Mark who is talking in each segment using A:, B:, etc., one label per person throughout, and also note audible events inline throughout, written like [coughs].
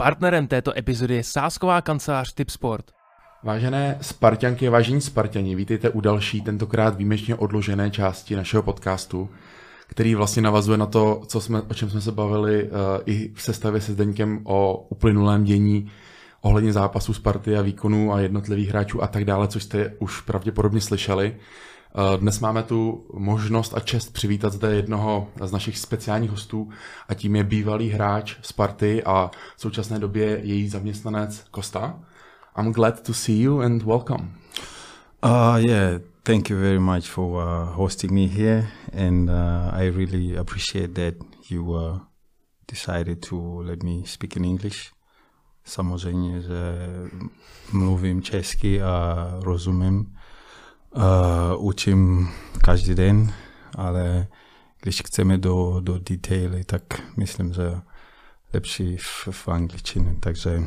A: Partnerem této epizody je sásková kancelář Tipsport.
B: Vážené Spartianky vážení Spartani, vítejte u další, tentokrát výjimečně odložené části našeho podcastu, který vlastně navazuje na to, co jsme, o čem jsme se bavili uh, i v sestavě se Zdeňkem o uplynulém dění ohledně zápasů Sparty a výkonů a jednotlivých hráčů a tak dále, což jste už pravděpodobně slyšeli. Eh, dnes máme tu možnost a čest přivítat zde jednoho z našich speciálních hostů a tím je bývalý hráč Sparty a v současné době její zaměstnanec Kosta. I'm glad to see you and welcome.
C: Uh, yeah, thank you very much for uh, hosting me here, and uh, I really appreciate that you uh, decided to let me speak in English. Samozřejmě, že mluvím česky a rozumím. Uh, učím každý den, ale když chceme do, do detaily, tak myslím, že lepší v, v angličtině, takže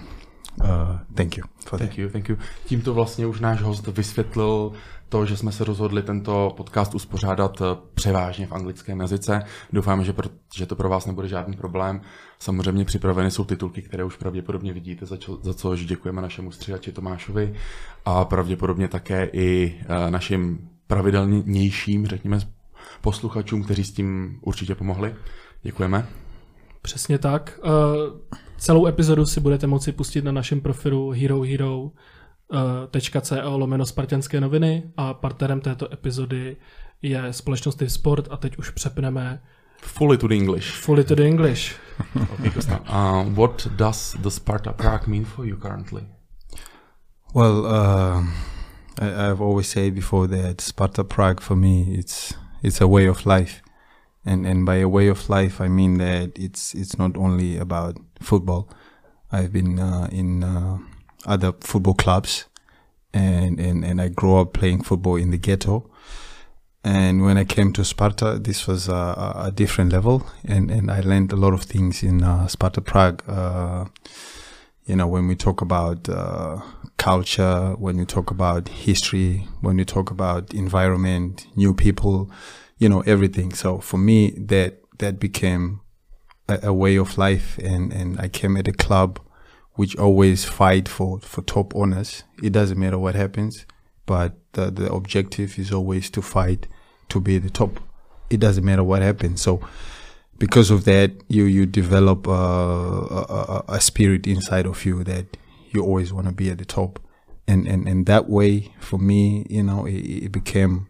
C: Uh, thank you.
B: For thank that. you, thank you. Tímto vlastně už náš host vysvětlil to, že jsme se rozhodli tento podcast uspořádat eh, převážně v anglickém jazyce. Doufáme, že, pro, že to pro vás nebude žádný problém. Samozřejmě připraveny jsou titulky, které už pravděpodobně vidíte, za, čo, za což děkujeme našemu stříhači Tomášovi a pravděpodobně také i uh, našim pravidelnějším, řekněme, posluchačům, kteří s tím určitě pomohli. Děkujeme.
D: Přesně tak. Uh, celou epizodu si budete moci pustit na našem profilu herohero.co uh, lomeno Spartanské noviny a partnerem této epizody je společnost Sport a teď už přepneme
B: Fully to the English.
D: Fully to the English. [laughs]
B: okay, uh, what does the Sparta Prague mean for you currently?
C: Well, uh, I, I've always said before that Sparta Prague for me it's it's a way of life. and and by a way of life, I mean that it's it's not only about football. I've been uh, in uh, other football clubs, and, and and I grew up playing football in the ghetto. And when I came to Sparta, this was a, a different level, and, and I learned a lot of things in uh, Sparta Prague. Uh, you know, when we talk about uh, culture, when we talk about history, when we talk about environment, new people, you know everything. So for me, that that became a, a, way of life, and and I came at a club which always fight for for top honors. It doesn't matter what happens, but the the objective is always to fight to be the top. It doesn't matter what happens. So because of that, you you develop a, a, spirit inside of you that you always want to be at the top, and and and that way for me, you know, it, it became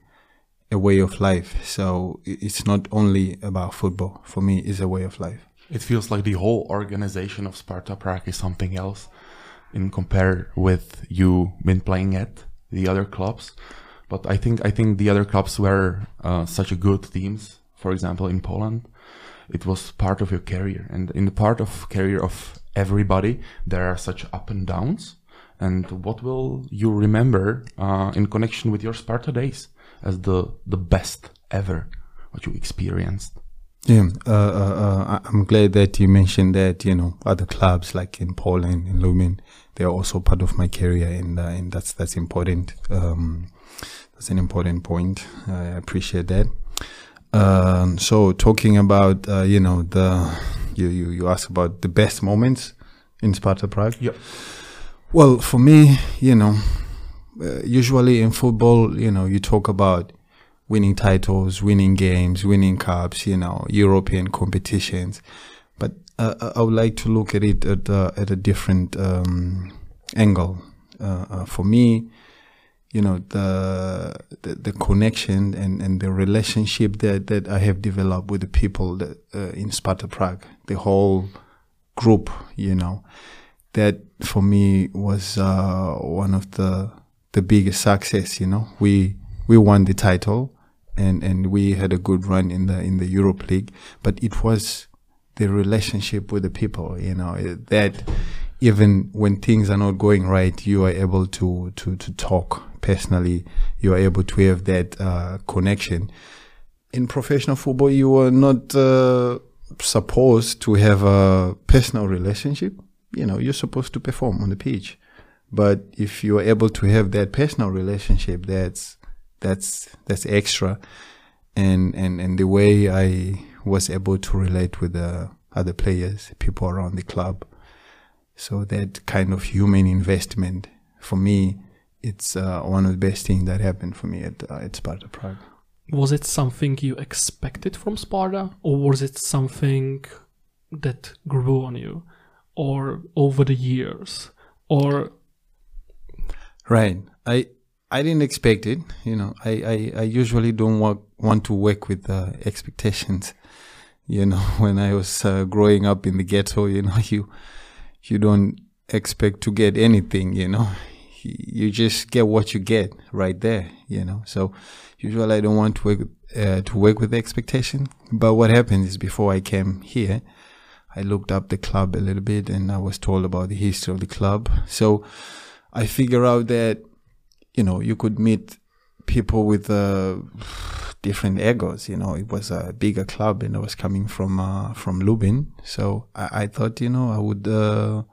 C: a way of life. So it's not only about football. For me, it's a way of life.
B: It feels like the whole organization of Sparta Prague is something else in compare with you been playing at the other clubs. But I think I think the other clubs were uh, such good teams. For example, in Poland, it was part of your career, and in the part of career of everybody, there are such up and downs. And what will you remember uh, in connection with your Sparta days? as the the best ever what you experienced?
C: Yeah, uh, uh, uh, I'm glad that you mentioned that. You know, other clubs like in Poland, in Lubin, they are also part of my career, and uh, and that's that's important. Um, that's an important point. I appreciate that. Um, so talking about uh, you know the you you you asked about the best moments in Sparta Prague.
B: Yeah.
C: Well, for me, you know, uh, usually in football, you know, you talk about winning titles, winning games, winning cups, you know, European competitions. But uh, I would like to look at it at, uh, at a different um, angle. Uh, uh, for me, you know, the, the, the connection and, and the relationship that, that I have developed with the people that, uh, in Sparta Prague, the whole group, you know, that for me was uh, one of the the biggest success. You know, we we won the title, and and we had a good run in the in the Europe League. But it was the relationship with the people. You know eh, that even when things are not going right, you are able to to to talk personally. You are able to have that uh, connection. In professional football, you are not uh, supposed to have a personal relationship. You know, you're supposed to perform on the pitch. But if you're able to have that personal relationship, that's that's that's extra. And and and the way I was able to relate with the other players, people around the club, So that kind of human investment for me, it's uh, one of the best things that happened for me at uh, at Sparta Prague.
D: Was it something you expected from Sparta, or was it something that grew on you, or over the years, or
C: Right. I I didn't expect it. You know, I I, I usually don't want want to work with uh, expectations. You know, [laughs] when I was uh, growing up in the ghetto, you know, [laughs] you you don't expect to get anything. You know, you just get what you get right there. You know, so usually I don't want to work uh, to work with expectation. But what happened is before I came here, I looked up the club a little bit and I was told about the history of the club. So I figure out that you know you could meet people with uh, different egos. You know, it was a bigger club, and I was coming from uh, from Lubin, so I, I, thought you know I would uh,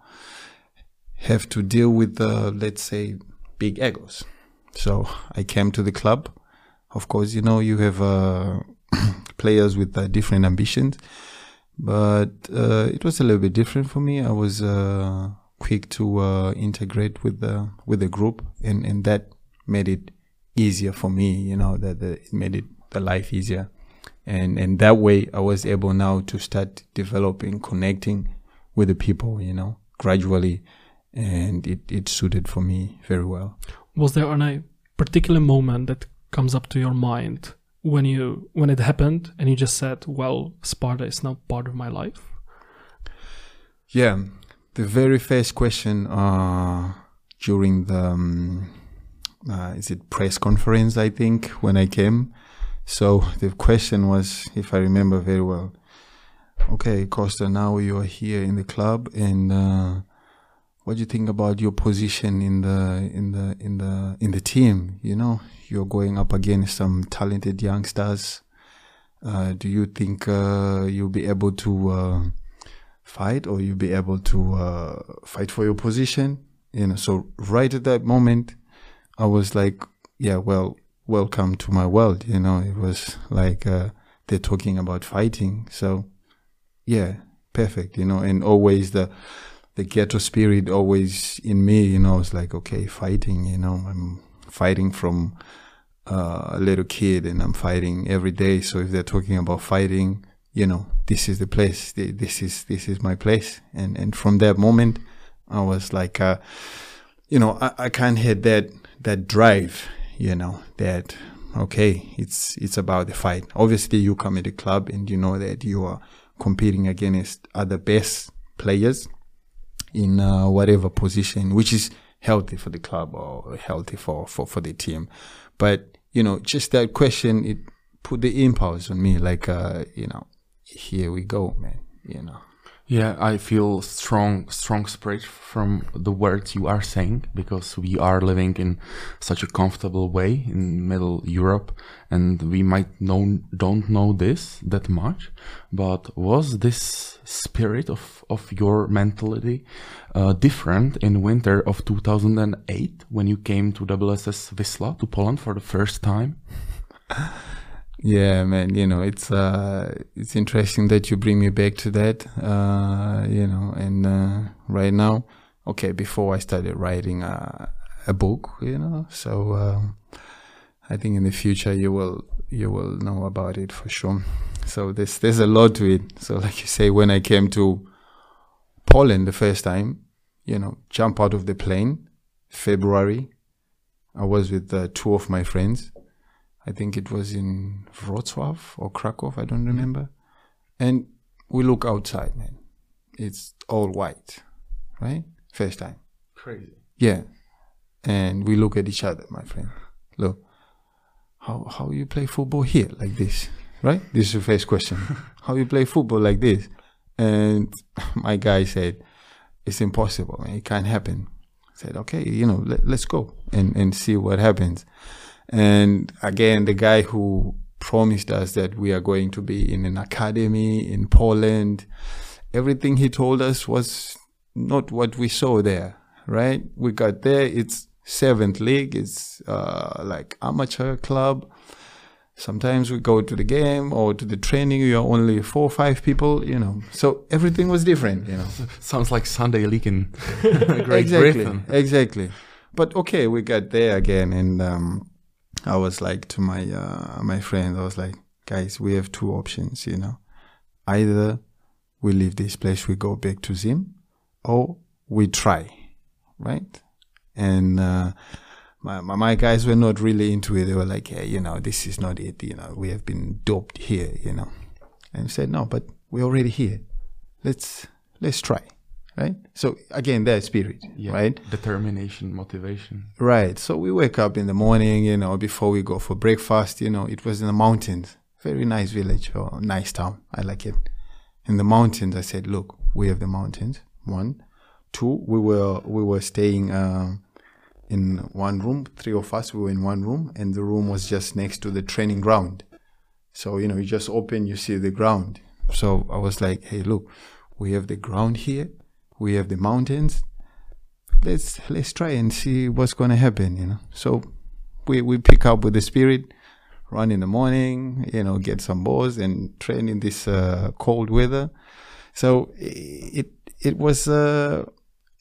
C: have to deal with uh, let's say big egos. So I came to the club. Of course, you know you have uh, [clears throat] players with uh, different ambitions, but it was a little bit different for me. I was quick to uh, integrate with the with the group, and and that made it easier for me. You know that the, it made it the life easier, and and that way I was able now to start developing, connecting with the people. You know, gradually, and it it suited for me very well.
D: Was there any particular moment that comes up to your mind when you when it happened and you just said, "Well, Sparta is now part of my life"?
C: Yeah, the very first question uh, during the um, uh, is it press conference? I think when I came. So the question was, if I remember very well, okay, Costa, now you are here in the club, and uh, what do you think about your position in the in the in the in the team? You know, you're going up against some talented youngsters. Uh, do you think uh, you'll be able to uh, fight or you'll be able to uh, fight for your position you know so right at that moment i was like yeah well welcome to my world you know it was like uh, they're talking about fighting so yeah perfect you know and always the the ghetto spirit always in me you know it's like okay fighting you know i'm fighting from uh, a little kid and i'm fighting every day. So if they're talking about fighting you know this is the place this is this is my place. And and from that moment i was like uh, you know I, I can't had that that drive you know that okay it's it's about the fight. Obviously you come in the club and you know that you are competing against other best players in uh, whatever position which is healthy for the club or healthy for, for for the team but you know just that question it put the impulse on me like uh you know here we go, man. You know.
B: Yeah, I feel strong, strong spirit from the words you are saying because we are living in such a comfortable way in Middle Europe, and we might know don't know this that much. But was this spirit of of your mentality uh, different in winter of 2008 when you came to WSS Wisla to Poland for the first time? [laughs]
C: Yeah, man. You know, it's uh, it's interesting that you bring me back to that. Uh, you know, and uh, right now, okay, before I started writing a, a book, you know, so um, I think in the future you will you will know about it for sure. So there's there's a lot to it. So like you say, when I came to Poland the first time, you know, jump out of the plane, February. I was with uh, two of my friends I think it was in Wrocław or Krakow, I don't remember. And we look outside, man. It's all white, right? First time.
B: Crazy.
C: Yeah. And we look at each other, my friend. Look, how how you play football here like this, right? This is the first question. [laughs] how you play football like this? And [laughs] my guy said, it's impossible, man. It can't happen. I said, okay, you know, let, let's go and, and see what happens. And again, the guy who promised us that we are going to be in an academy in Poland, everything he told us was not what we saw there, right? We got there, it's seventh league, it's uh, like amateur club. Sometimes we go to the game or to the training. You are only four or five people, you know. So everything was different, you know. [laughs]
B: Sounds like Sunday League in [laughs] Great
C: exactly,
B: Britain.
C: exactly. But okay, we got there again, and um, I was like to my uh, my friends, I was like, guys, we have two options, you know. Either we leave this place, we go back to Zim, or we try, right? And uh, my, my my guys were not really into it. They were like, yeah, you know, this is not it. You know, we have been doped here, you know. And said, no, but we're already here. Let's let's try, right? So again, that spirit,
B: Yeah.
C: right?
B: Determination, motivation.
C: Right. So we wake up in the morning, you know, before we go for breakfast, you know, it was in the mountains. Very nice village or nice town. I like it. In the mountains, I said, look, we have the mountains. One, two, we were we were staying um, in one room. Three of us we were in one room, and the room was just next to the training ground. So you know, you just open, you see the ground. So I was like, hey, look, we have the ground here, we have the mountains, let's let's try and see what's going to happen you know? So we we pick up with the spirit run in the morning you know get some balls and train in this uh, cold weather. So it it was uh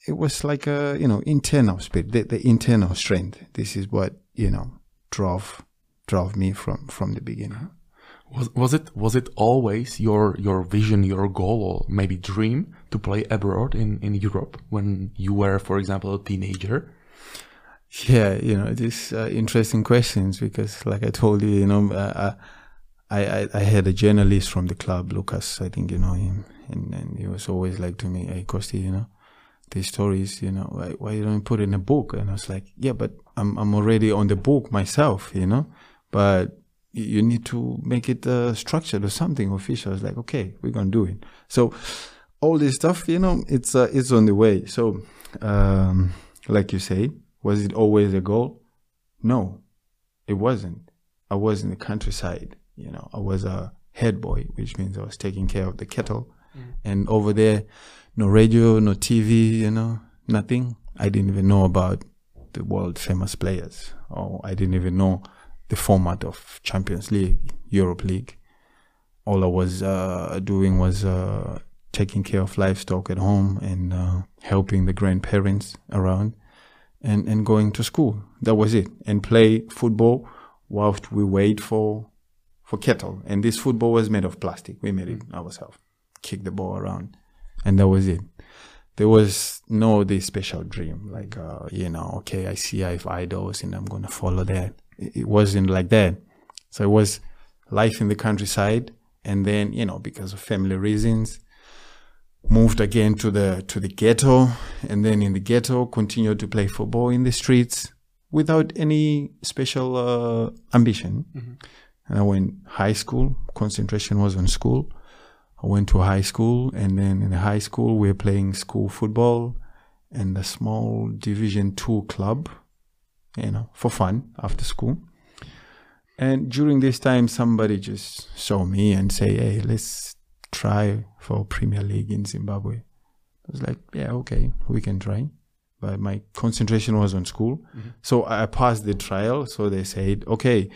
C: it was like a you know internal spirit the, the internal strength. This is what you know drove drove me from from the beginning
B: Was, was it was it always your your vision, your goal, or maybe dream to play abroad in, in Europe when you were, for example, a teenager?
C: Yeah, you know, these uh, interesting questions because, like I told you, you know, uh, I, I I had a journalist from the club, Lucas. I think you know him, and, and he was always like to me, "Hey, Costi, you know, these stories, you know, why, why you don't put in a book?" And I was like, "Yeah, but I'm I'm already on the book myself, you know, but you need to make it uh, structured or something official." It's like, "Okay, we're gonna do it." So all this stuff, you know, it's uh, it's on the way. So, um, like you say, was it always a goal? No, it wasn't. I was in the countryside. You know, I was a head boy, which means I was taking care of the kettle. And over there, no radio, no TV, you know, nothing. I didn't even know about the world famous players, or I didn't even know the format of Champions League, Europe League. All I was uh, doing was uh, taking care of livestock at home and uh, helping the grandparents around and, and going to school. That was it. And play football whilst we wait for for kettle. And this football was made of plastic. We made it ourselves. Kick the ball around. And that was it. There was no this special dream, like uh, you know, okay, I see I have idols and I'm gonna follow that. It, wasn't like that. So it was life in the countryside and then, you know, because of family reasons, moved again to the to the ghetto and then in the ghetto continued to play football in the streets without any special uh, ambition. And i went high school concentration was on school. I went to high school and then in the high school we were playing school football and a small division 2 club you know for fun after school and during this time somebody just saw me and say hey let's try for Premier League in Zimbabwe. I was like, yeah, okay, we can try. But my concentration was on school. So I passed the trial. So they said, okay,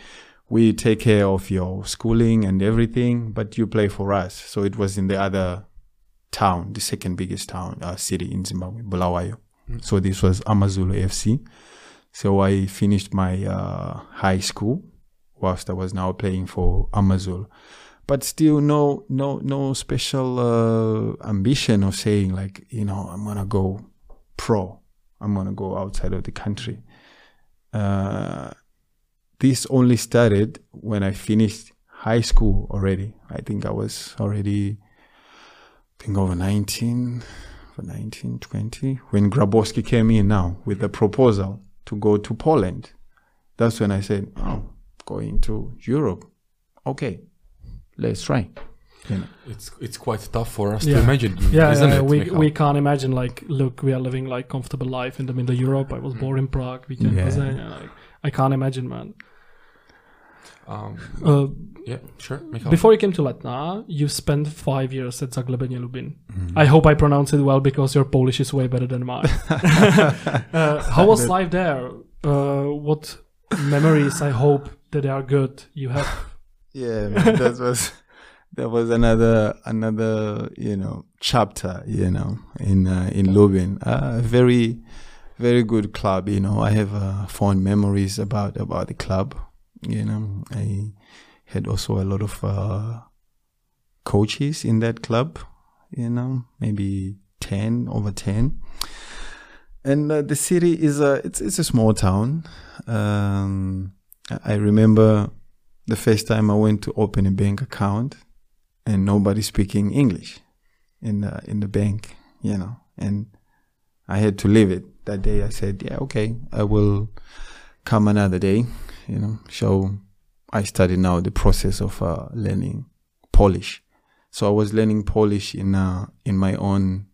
C: we take care of your schooling and everything, but you play for us. So it was in the other town, the second biggest town, uh, city in Zimbabwe, Bulawayo. So this was Amazulu FC. So I finished my uh, high school whilst I was now playing for Amazulu but still no no no special uh, ambition of saying like you know i'm gonna go pro. I'm gonna go outside of the country. Uh, this only started when i finished high school already. I think i was already I think over 19 for 19 20 when grabowski came in now with a proposal to go to poland that's when i said oh going to europe okay let's try. You know.
B: It's it's quite tough for us
D: Yeah.
B: to imagine,
D: Yeah,
B: isn't
D: yeah,
B: it?
D: we
B: Michal?
D: we can't imagine like look we are living like comfortable life in the middle of Europe. I was born in Prague. We can
C: Yeah.
D: yeah. like, I can't imagine, man.
B: Um,
D: Uh,
B: yeah, sure. Michal.
D: before you came to Letna, you spent five years at Zaglebenie Lubin. I hope I pronounce it well because your Polish is way better than mine. [laughs] uh, how was life there? Uh, what memories? I hope that they are good. You have [laughs]
C: Yeah, man, that was that was another another you know chapter you know in uh, in Lubin. A very very good club. You know, I have uh, fond memories about about the club. You know, I had also a lot of uh, coaches in that club. You know, maybe ten over ten. And uh, the city is a it's it's a small town. Um, I I remember the first time I went to open a bank account and nobody speaking English in the in the bank, you know, and I had to leave it that day. I said, yeah, okay, I will come another day, you know. So I started now the process of uh, learning Polish. So I was learning Polish in uh, in my own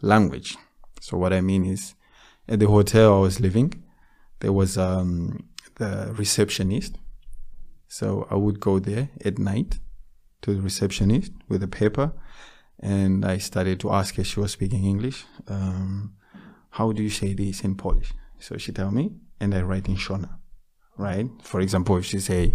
C: language. So what I mean is, at the hotel I was living, there was um, the receptionist. So I would go there at night to the receptionist with a paper, and I started to ask her. She was speaking English. Um, how do you say this in Polish? So she tell me, and I write in Shona, right? For example, if she say,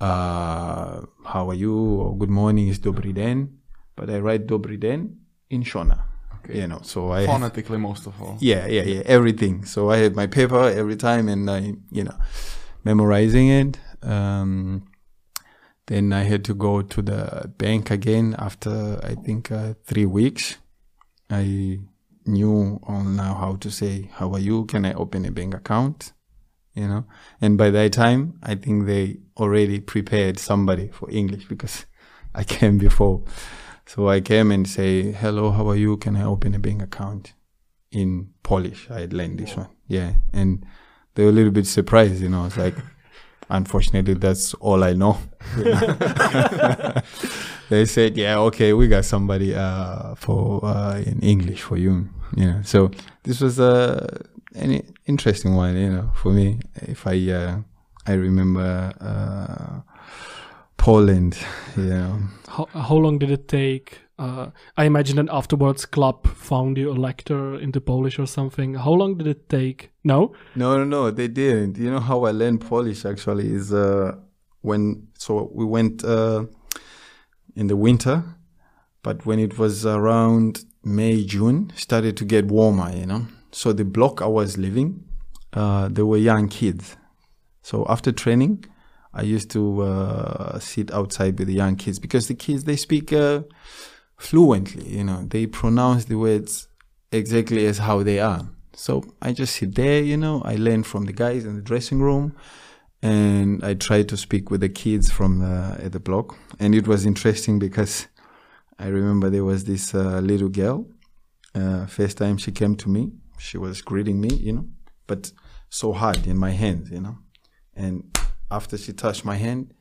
C: uh, "How are you?" or "Good morning," is "Dobry den," but I write "Dobry den" in Shona.
B: Okay.
C: You know, so I
B: Phonetically, most of all.
C: yeah, yeah, yeah, everything. So I had my paper every time, and I, you know, memorizing it. Um, then I had to go to the bank again after I think uh, three weeks. I knew all now how to say "How are you?" Can I open a bank account? You know, and by that time, I think they already prepared somebody for English because [laughs] I came before. So I came and say, "Hello, how are you? Can I open a bank account?" in Polish. I had learned this one. Yeah. And they were a little bit surprised, you know. It's like, [laughs] unfortunately, that's all I know. [laughs] they said, yeah, okay, we got somebody uh, for uh, in English for you. You know, so this was uh, an interesting one, you know, for me. If I uh, I remember uh, Poland, you know,
D: How, how long did it take? Uh, I imagine that afterwards, club found you a lecture into Polish or something. How long did it take? No.
C: No, no, no, they didn't. You know how I learned Polish actually is uh, when so we went uh, in the winter, but when it was around May, June, started to get warmer. You know, so the block I was living, uh, there were young kids. So after training, I used to uh, sit outside with the young kids because the kids they speak uh, fluently. You know, they pronounce the words exactly as how they are. So I just sit there, you know, I learn from the guys in the dressing room and I try to speak with the kids from the, at the block. And it was interesting because I remember there was this uh, little girl. Uh, first time she came to me, she was greeting me, you know, but so hard in my hands, you know. And after she touched my hand,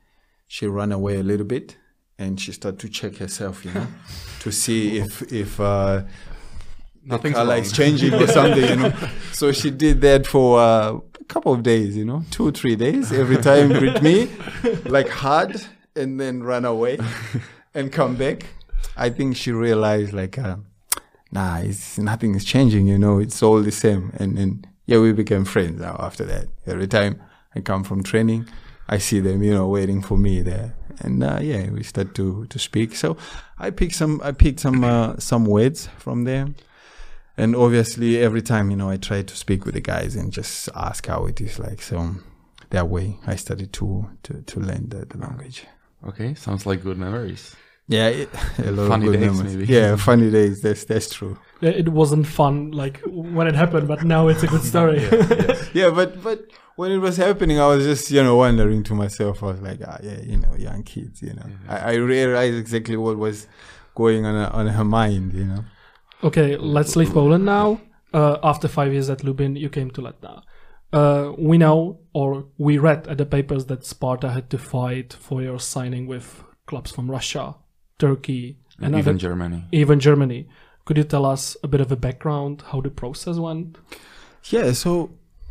C: she ran away a little bit and she started to check herself, you know, [laughs] to see if if uh,
B: Nothing's
C: color
B: wrong.
C: is changing or something, you know. [laughs] So she did that for uh, a couple of days, you know, two three days. Every time [laughs] greet me, like hard, and then run away, and come back. I think she realized like, uh, nah, it's nothing is changing, you know. It's all the same, and and yeah, we became friends now after that. Every time I come from training, I see them, you know, waiting for me there, and uh, yeah, we start to to speak. So I picked some, I picked some uh, some words from there and obviously every time you know i try to speak with the guys and just ask how it is like so that way i started to to, to learn the, the language
B: Okay, sounds like good memories.
C: Yeah it, [laughs] a lot
B: Funny
C: of good
B: days,
C: memories.
B: maybe.
C: yeah funny days that's that's true
D: It wasn't fun like when it happened, but now it's a good [laughs] story. [laughs]
C: yeah but but when it was happening i was just you know wondering to myself i was like ah yeah you know young kids you know I, I realized exactly what was going on on her mind you know
D: Okay, let's leave Poland now. Uh, after five years at Lubin, you came to Letna. Uh, we know, or we read at the papers that Sparta had to fight for your signing with clubs from Russia, Turkey, and
B: Even
D: other,
B: Germany.
D: even Germany. Could you tell us a bit of a background, how the process went?
C: Yeah, so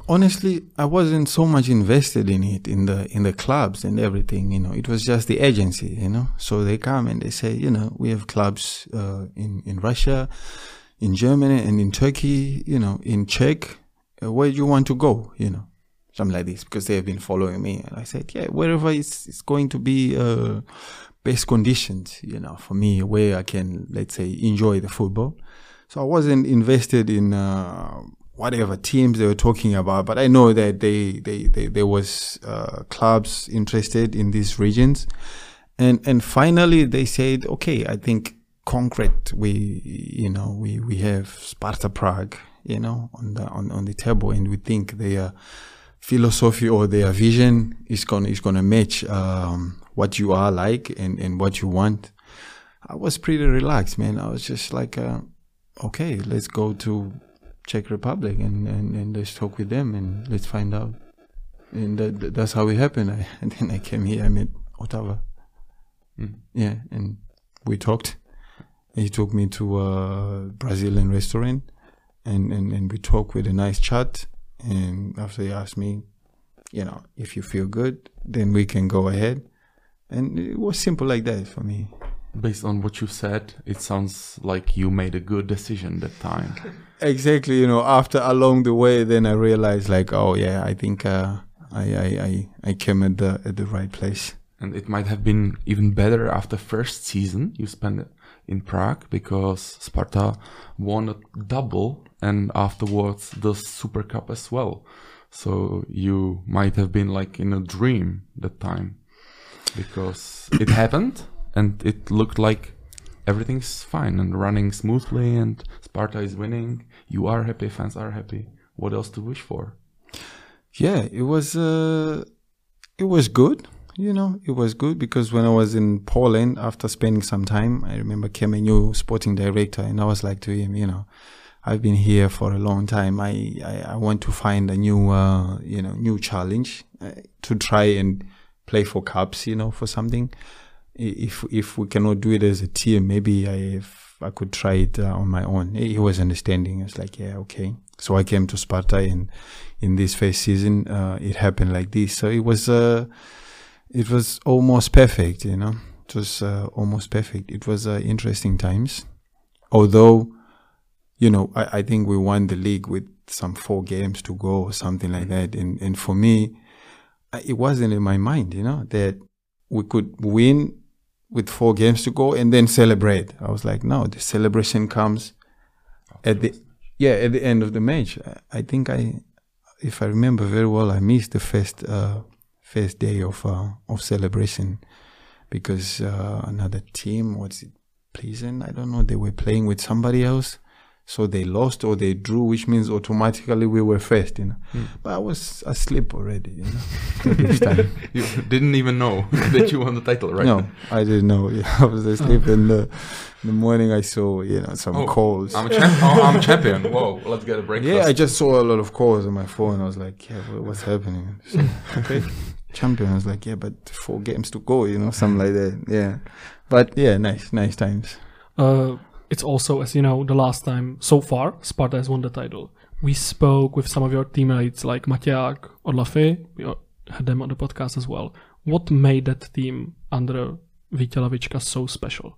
C: honestly, I wasn't so much invested in it in the in the clubs and everything. You know, it was just the agency. You know, so they come and they say, you know, we have clubs uh, in in Russia, in Germany, and in Turkey. You know, in Czech. Uh, where do you want to go? You know, something like this, because they have been following me. And I said, yeah, wherever it's, it's going to be uh, best conditions, you know, for me, where I can, let's say, enjoy the football. So I wasn't invested in uh, whatever teams they were talking about, but I know that they, they, they there was uh, clubs interested in these regions, and and finally they said, okay, I think concrete. We you know we we have Sparta Prague, you know, on the on, on the table, and we think their philosophy or their vision is gonna is gonna match um, what you are like and and what you want. I was pretty relaxed, man. I was just like. Uh, okay, let's go to Czech Republic and, and, and let's talk with them and let's find out. And that, that's how it happened. [laughs] I, and then I came here, I met Ottawa.
B: Mm.
C: Yeah, and we talked. He took me to a Brazilian restaurant and, and, and we talked with a nice chat. And after he asked me, you know, if you feel good, then we can go ahead. And it was simple like that for me.
B: Based on what you said, it sounds like you made a good decision that time. [laughs]
C: exactly you know after along the way then i realized like oh yeah i think uh, I, I i i came at the at the right place
B: and it might have been even better after first season you spent in prague because sparta won a double and afterwards the super cup as well so you might have been like in a dream that time because it happened and it looked like everything's fine and running smoothly and Sparta is winning. You are happy, fans are happy. What else to wish for?
C: Yeah, it was uh, it was good. You know, it was good because when I was in Poland after spending some time, I remember came a new sporting director and I was like to him, you know, I've been here for a long time. I, I, I want to find a new, uh, you know, new challenge uh, to try and play for cups, you know, for something if if we cannot do it as a team, maybe I if I could try it uh, on my own. He was understanding. It's like, yeah, okay. So I came to Sparta, and in this first season, uh, it happened like this. So it was uh, it was almost perfect, you know. It was uh, almost perfect. It was uh, interesting times, although, you know, I, I think we won the league with some four games to go or something like that. And and for me, it wasn't in my mind, you know, that we could win with four games to go and then celebrate. I was like, no, the celebration comes at the yeah at the end of the match. I think I, if I remember very well, I missed the first uh, first day of uh, of celebration because uh, another team was it Pleasant? I don't know. They were playing with somebody else. So they lost or they drew, which means automatically we were first, you know.
B: Mm.
C: But I was asleep already, you know. [laughs] this time.
B: You didn't even know [laughs] that you won the title, right?
C: No, I didn't know. Yeah, [laughs] I was asleep in the in the morning. I saw you know some
B: Oh,
C: calls.
B: I'm a champ- oh, I'm champion. Whoa, let's get a breakfast.
C: yeah, I just saw a lot of calls on my phone. I was like, yeah, what's happening? So, okay, champion. I was like, yeah, but four games to go, you know, something like that. Yeah, but yeah, nice, nice times.
D: Uh, it's also, as you know, the last time so far Sparta has won the title. We spoke with some of your teammates like Maťák or Lafay. We had them on the podcast as well. What made that team under Vítě Lavička so special?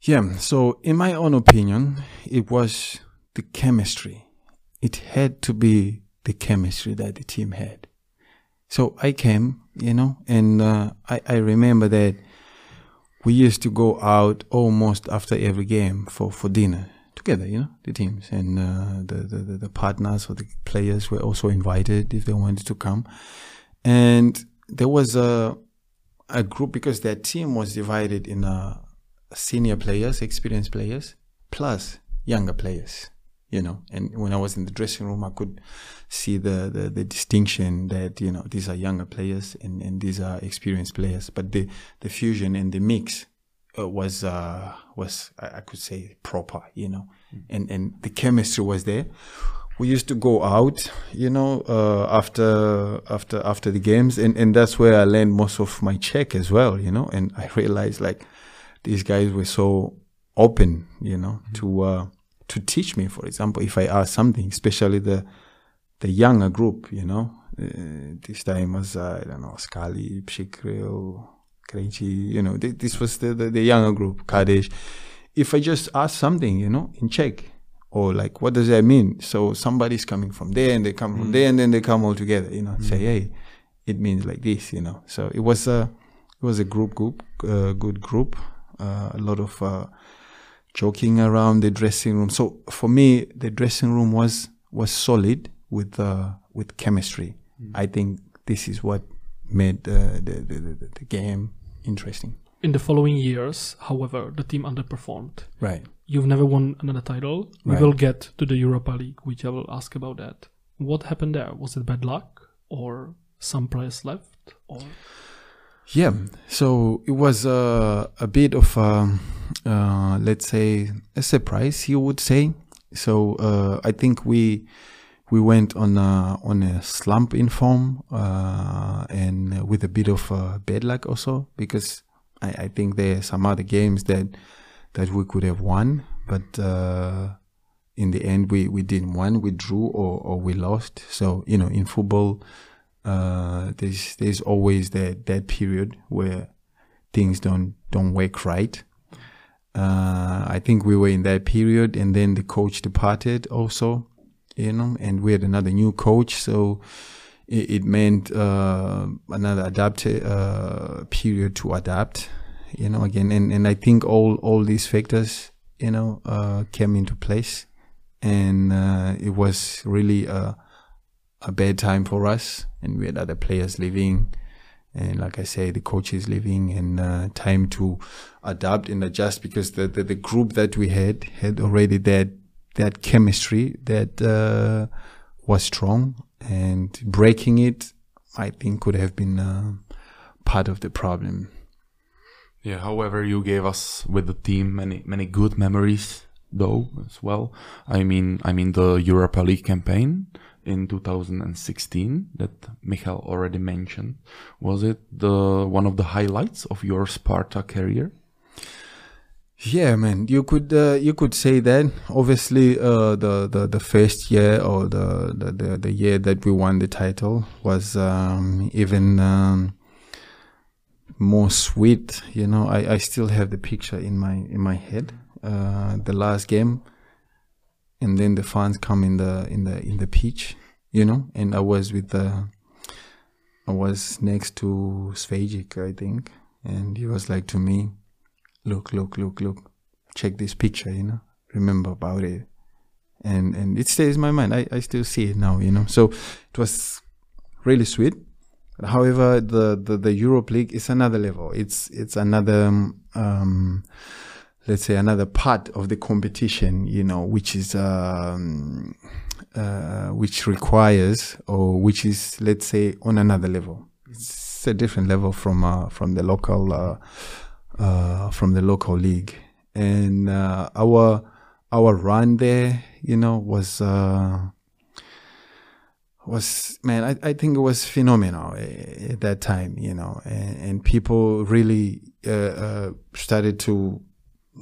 C: Yeah, so in my own opinion, it was the chemistry. It had to be the chemistry that the team had. So I came, you know, and uh, I, I remember that we used to go out almost after every game for, for dinner together, you know, the teams and uh, the, the, the, partners or the players were also invited if they wanted to come. And there was a, a group because their team was divided in a senior players, experienced players, plus younger players. You know, and when I was in the dressing room, I could see the, the, the distinction that you know these are younger players and, and these are experienced players. But the, the fusion and the mix uh, was uh, was I could say proper. You know, and and the chemistry was there. We used to go out, you know, uh, after after after the games, and and that's where I learned most of my Czech as well. You know, and I [laughs] realized like these guys were so open, you know, to uh, to teach me. For example, if I ask something, especially the the younger group, you know, uh, this time was uh, I don't know Skali, Přikryl, Krejčí, you know, th- this was the, the the younger group, Kadesh. If I just ask something, you know, in Czech, or like what does that mean? So somebody's coming from there and they come from there and then they come all together, you know, say, hey, it means like this, you know. So it was a it was a group group uh, good group, uh, a lot of uh, joking around the dressing room. So for me, the dressing room was was solid with uh, with chemistry. I think this is what made uh, the, the, the the game interesting.
D: In the following years, however, the team underperformed.
C: Right.
D: You've never won another title. We
C: Right.
D: will get to the Europa League, which I will ask about that. What happened there? Was it bad luck or some players left? Or
C: Yeah, so it was uh, a bit of, um, uh, let's say, a surprise, you would say. So uh, I think we we went on a, on a slump in form uh, and with a bit of uh, bad luck also because I, I think there are some other games that that we could have won, but uh, in the end we, we didn't win. We drew or, or we lost. So you know, in football uh, there's there's always that that period where things don't don't work right. Uh, I think we were in that period, and then the coach departed also, you know, and we had another new coach, so it, it meant uh, another adapt uh, period to adapt, you know, again, and and I think all all these factors, you know, uh, came into place, and uh, it was really a a bad time for us, and we had other players leaving, and like I say, the coach is leaving, and uh, time to adapt and adjust because the, the the group that we had had already that that chemistry that uh, was strong, and breaking it, I think, could have been uh, part of the problem.
B: Yeah, however, you gave us with the team many many good memories though as well. I mean, I mean the Europa League campaign in 2016 that Michal already mentioned. Was it the one of the highlights of your Sparta career?
C: Yeah, man, you could uh, you could say that. Obviously, uh, the, the the first year or the, the the year that we won the title was um, even um, more sweet. You know, I, I still have the picture in my in my head. Uh, the last game, and then the fans come in the in the in the pitch. You know, and I was with the. I was next to Švejdík, I think, and he was like to me, look, look, look, look, check this picture, you know, remember about it. And and it stays in my mind. I, I still see it now, you know. So it was really sweet. However, the, the, the Europe League is another level. It's it's another um, let's say another part of the competition, you know, which is um, uh, which requires or which is let's say on another level. It's a different level from uh, from the local uh, uh, from the local league, and uh, our our run there, you know, was uh, was man, I, I think it was phenomenal at that time, you know, and, and people really uh, uh, started to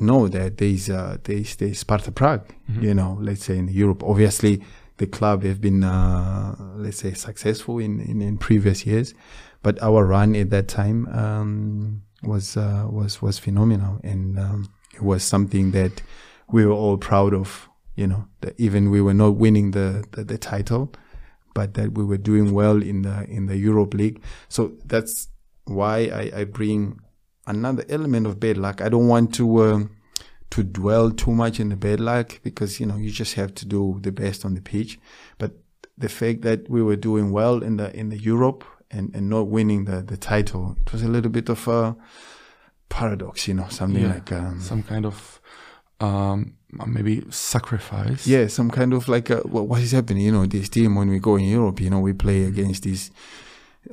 C: know that there's uh, there's, there's Sparta Prague, you know, let's say in Europe. Obviously, the club have been uh, let's say successful in, in, in previous years, but our run at that time um, was uh, was was phenomenal, and um, it was something that we were all proud of. You know, that even we were not winning the, the, the title, but that we were doing well in the in the Europe League. So that's why I, I bring another element of bad luck. I don't want to um, to dwell too much in the bad luck because you know you just have to do the best on the pitch. But the fact that we were doing well in the in the Europe and, and not winning the, the title, it was a little bit of a paradox, you know, something
B: Yeah,
C: like um,
B: Some kind of um, maybe sacrifice.
C: yeah, some kind of like uh what, what is happening? You know, this team when we go in Europe, you know, we play against these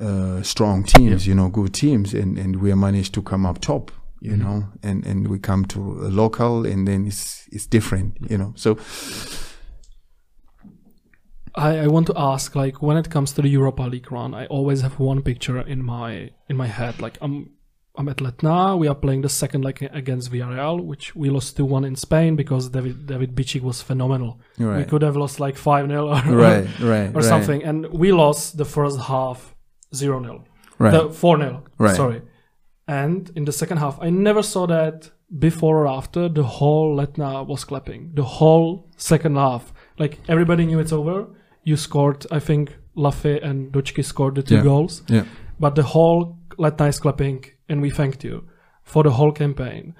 C: uh, strong teams, you know, good teams, and and we managed to come up top, you know, and and we come to a local, and then it's it's different, you know. So
D: I, I want to ask, like, when it comes to the Europa League run, I always have one picture in my in my head. Like, I'm I'm at Letna. We are playing the second leg against Villarreal, which we lost two one in Spain because David David Bičík was phenomenal. We could have lost like five 0 or
C: right, right, [laughs]
D: or
C: right,
D: something, and we lost the first half 0 0
C: right,
D: the 4 0
C: Right.
D: sorry and in the second half i never saw that before or after, the whole Letna was clapping. The whole second half. Like everybody knew it's over. You scored, I think Lafe and Dochki scored the two
C: Yeah.
D: goals.
C: Yeah.
D: But the whole Letna is clapping and we thanked you for the whole campaign.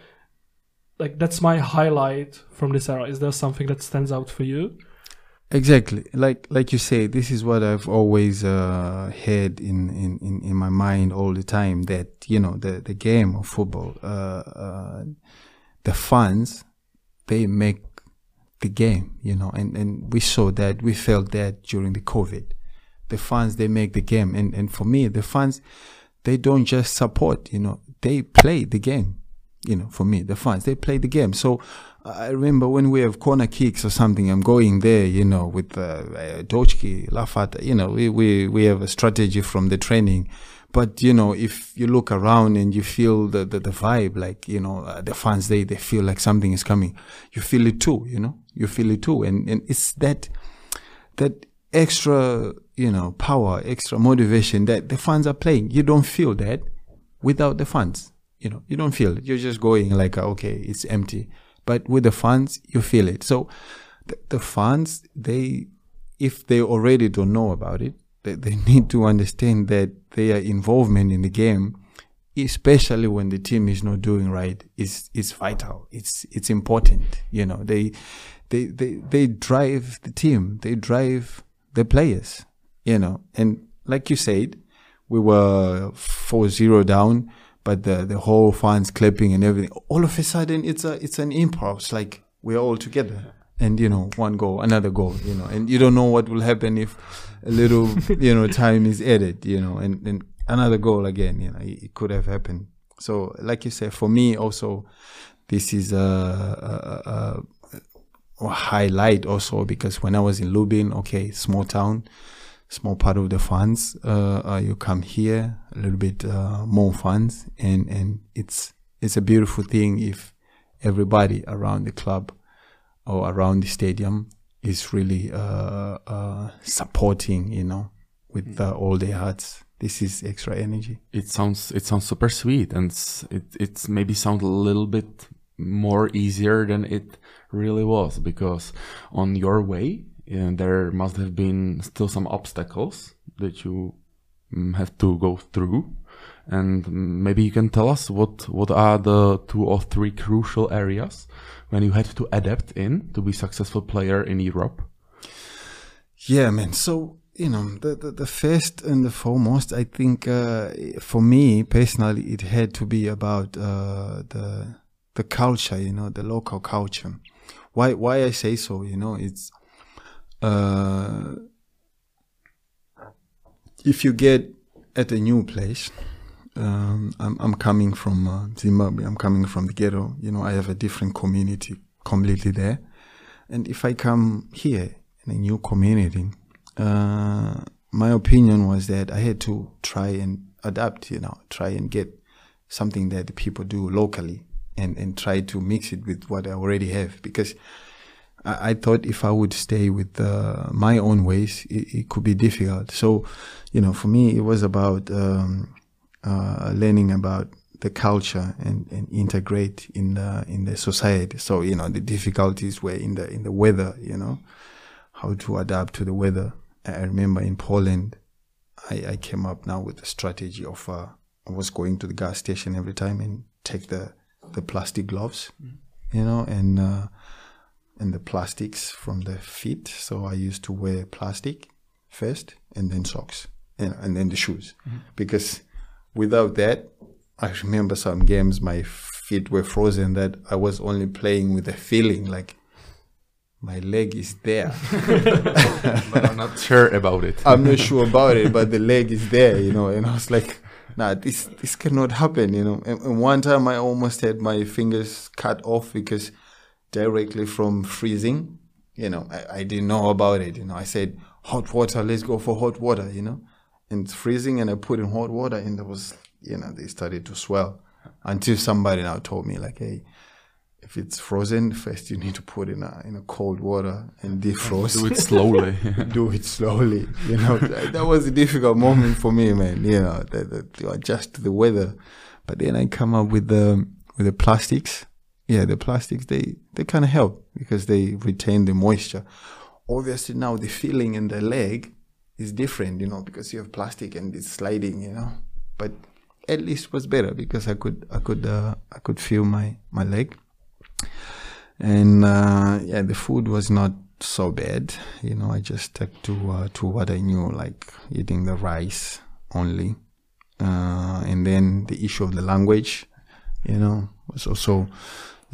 D: Like that's my highlight from this era. Is there something that stands out for you?
C: Exactly. Like like you say, this is what I've always uh, had in, in, in, in my mind all the time. That you know the the game of football, uh, uh, the fans, they make the game. You know, and and we saw that we felt that during the COVID. The fans they make the game, and and for me, the fans they don't just support. You know, they play the game. You know, for me, the fans they play the game. So I remember when we have corner kicks or something, I'm going there, you know, with uh, uh, Dochki, Lafata, you know, we, we, we have a strategy from the training. But, you know, if you look around and you feel the, the, the vibe, like, you know, uh, the fans, they, they feel like something is coming. You feel it too, you know, you feel it too. And, and it's that, that extra, you know, power, extra motivation that the fans are playing. You don't feel that without the fans. You know, you don't feel it. You're just going like, okay, it's empty. But with the fans, you feel it. So the, the fans, they, if they already don't know about it, they, they [laughs] need to understand that their involvement in the game, especially when the team is not doing right, is is vital. It's it's important. You know, they they they they drive the team. They drive the players. You know, and like you said, we were 4-0 down but the the whole fans clapping and everything. All of a sudden, it's a it's an impulse. Like we're all together, and you know, one goal, another goal, you know, and you don't know what will happen if a little [laughs] you know time is added, you know, and and another goal again. You know, it, it could have happened. So, like you said, for me also, this is a, a, a, a highlight also because when I was in Lubin, okay, small town small part of the funds. Uh, uh, you come here a little bit uh, more funds, and and it's it's a beautiful thing if everybody around the club or around the stadium is really uh, uh, supporting, you know, with uh, all their hearts. This is extra energy.
B: It sounds it sounds super sweet, and it's, it it's maybe sound a little bit more easier than it really was because on your way and there must have been still some obstacles that you mm, have to go through and maybe you can tell us what what are the two or three crucial areas when you had to adapt in to be successful player in Europe
C: Yeah, man. So you know, the the, the first and the foremost, I think uh, for me personally, it had to be about uh, the the culture. You know, the local culture. Why why I say so? You know, it's uh, if you get at a new place, um, I'm, I'm coming from uh, Zimbabwe, I'm coming from the ghetto, you know, I have a different community completely there. And if I come here in a new community, uh, my opinion was that I had to try and adapt, you know, try and get something that the people do locally and, and try to mix it with what I already have. Because I, I thought if I would stay with uh, my own ways, it, it, could be difficult. So, you know, for me, it was about um, uh, learning about the culture and, and integrate in the in the society. So, you know, the difficulties were in the in the weather. You know, how to adapt to the weather. I remember in Poland, I, I came up now with a strategy of uh, I was going to the gas station every time and take the the plastic gloves, mm. you know, and uh, and the plastics from the feet. So I used to wear plastic first and then socks and, and then the shoes. Mm-hmm. Because without that, I remember some games my feet were frozen that I was only playing with the feeling like my leg is there. [laughs]
B: but I'm not sure about it.
C: I'm not sure about it, but the leg is there, you know. And I was like, nah, this this cannot happen, you know. And, and one time I almost had my fingers cut off because directly from freezing. You know, I, I didn't know about it. You know, I said hot water, let's go for hot water. You know, and it's freezing, and I put in hot water, and there was, you know, they started to swell until somebody now told me like, hey. If it's frozen, first you need to put in a in a cold water and defrost.
B: Do it slowly. [laughs]
C: Do it slowly. You know that, that, was a difficult moment for me, man. You know that, that to adjust to the weather, but then I come up with the with the plastics yeah, the plastics they they kind of help because they retain the moisture. Obviously, now the feeling in the leg is different, you know, because you have plastic and it's sliding, you know. But at least was better because I could I could uh, I could feel my my leg, and uh, yeah, the food was not so bad, you know. I just stuck to uh, to what I knew, like eating the rice only, uh, and then the issue of the language, you know, was also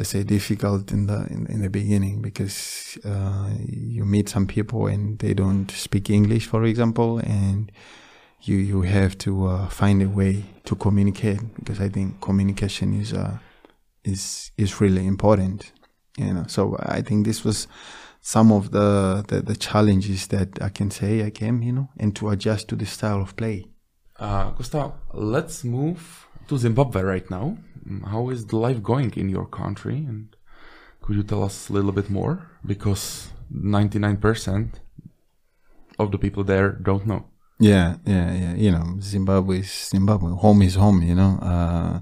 C: let's say difficult in the in, in the beginning because uh, you meet some people and they don't speak English, for example, and you you have to uh, find a way to communicate because I think communication is uh, is is really important. You know, so I think this was some of the, the, the challenges that I can say I came, you know, and to adjust to the style of play.
B: Uh, Costa, let's move to Zimbabwe right now. Mm, How is the life going in your country? And could you tell us a little bit more? Because 99% of the people there don't know.
C: Yeah, yeah, yeah. You know, Zimbabwe is Zimbabwe. Home is home. You know, uh,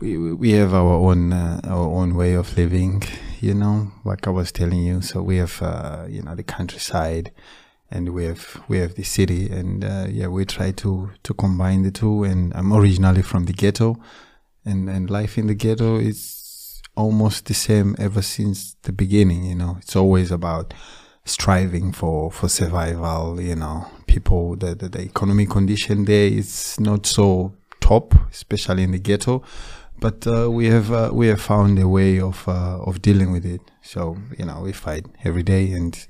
C: we we- have our own uh, our own way of living. You know, like I was telling you. So we have uh, you know the countryside, and we have we have the city, and uh, yeah, we try to to combine the two. And I'm originally from the ghetto, and and life in the ghetto is almost the same ever since the beginning. You know, it's always about striving for for survival you know people the, the, the economic condition there is not so top especially in the ghetto but uh, we have uh, we have found a way of uh, of dealing with it so you know we fight every day and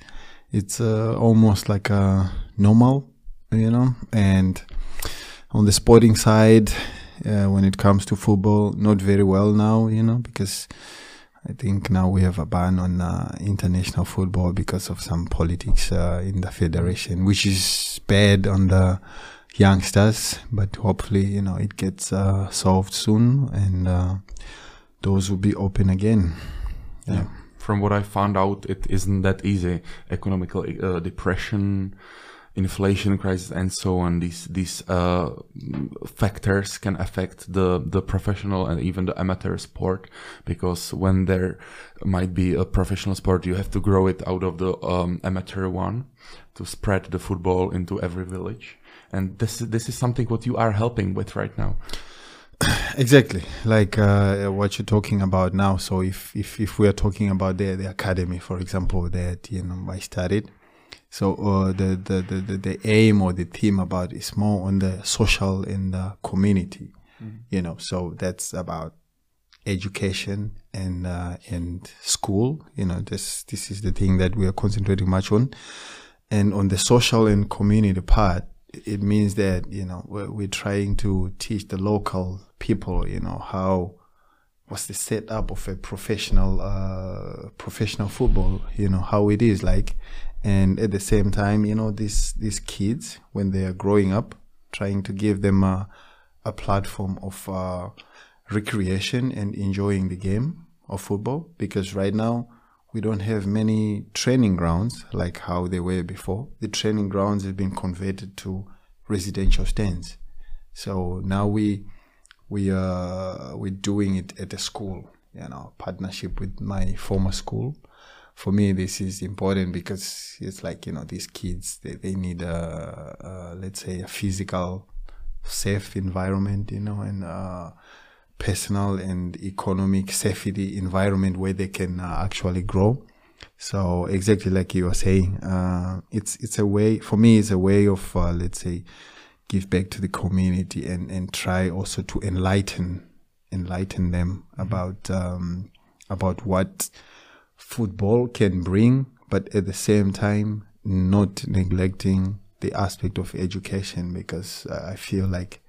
C: it's uh, almost like a normal you know and on the sporting side uh, when it comes to football not very well now you know because I think now we have a ban on uh, international football because of some politics uh, in the federation, which is bad on the youngsters. But hopefully, you know, it gets uh, solved soon, and uh, those will be open again. Yeah.
B: From what I found out, it isn't that easy. Economical uh, depression, inflation crisis, and so on. These these uh, factors can affect the the professional and even the amateur sport because when there might be a professional sport, you have to grow it out of the um, amateur one to spread the football into every village. And this this is something what you are helping with right now.
C: Exactly, like uh, what you're talking about now. So if if if we are talking about the the academy, for example, that you know I started. So uh, the, the, the the aim or the theme about is more on the social and the community, you know. So that's about education and uh, and school. You know, this this is the thing that we are concentrating much on, and on the social and community part, it means that you know we're, we're trying to teach the local people, you know, how what's the setup of a professional uh, professional football, you know, how it is like, and at the same time, you know, these these kids when they are growing up, trying to give them a, a platform of uh, recreation and enjoying the game of football. Because right now we don't have many training grounds like how they were before. The training grounds have been converted to residential stands. So now we we uh we're doing it at a school, you know, partnership with my former school. For me, this is important because it's like you know these kids they, they need a, a let's say a physical safe environment, you know, and uh, personal and economic safety environment where they can uh, actually grow. So exactly like you were saying, uh, it's it's a way for me. It's a way of uh, let's say give back to the community and and try also to enlighten enlighten them about um, about what football can bring, but at the same time not neglecting the aspect of education because uh, I feel like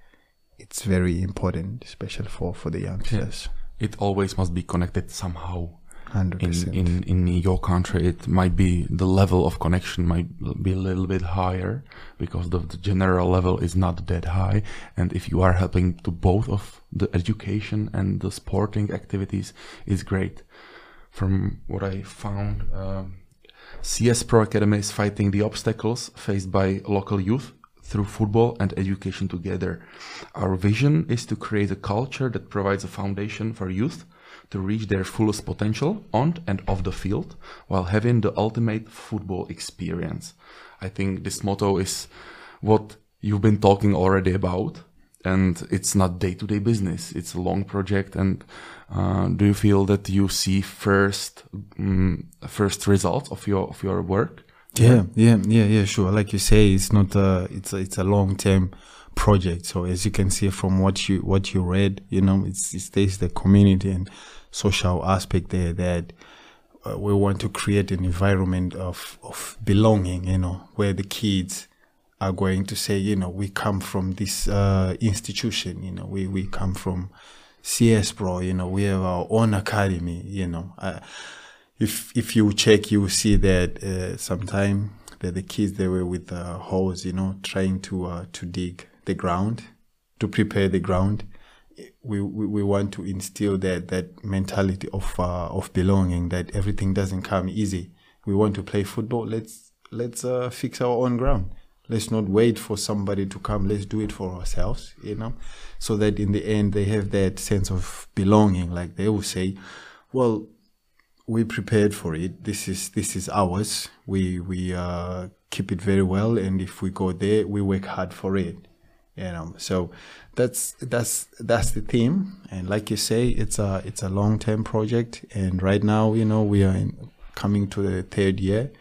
C: it's very important, especially for for the youngsters.
B: It always must be connected somehow.
C: Hundred
B: in,
C: percent.
B: in in your country it might be the level of connection might be a little bit higher because the, the general level is not that high and if you are helping to both of the education and the sporting activities is great from what i found um, cs pro academy is fighting the obstacles faced by local youth through football and education together. Our vision is to create a culture that provides a foundation for youth to reach their fullest potential on and off the field while having the ultimate football experience. I think this motto is what you've been talking already about and it's not day-to-day business. It's a long project and uh, do you feel that you see first um, first results of your of your work
C: yeah yeah. yeah yeah sure. Like you say it's not a it's a, it's a long term project. So as you can see from what you what you read you know it's, it's there's the community and social aspect there that uh, we want to create an environment of of belonging you know where the kids are going to say, you know, we come from this uh, institution, you know, we, we come from CS Pro, you know, we have our own academy, you know. Uh, if if you check, you will see that uh, sometime that the kids they were with the hose, you know, trying to uh, to dig the ground, to prepare the ground. We, we, we want to instill that that mentality of uh, of belonging that everything doesn't come easy. We want to play football. Let's let's uh, fix our own ground let's not wait for somebody to come let's do it for ourselves you know so that in the end they have that sense of belonging like they will say well we prepared for it this is this is ours we we uh, keep it very well and if we go there we work hard for it you know so that's that's that's the theme and like you say it's a it's a long term project and right now you know we are in, coming to the third year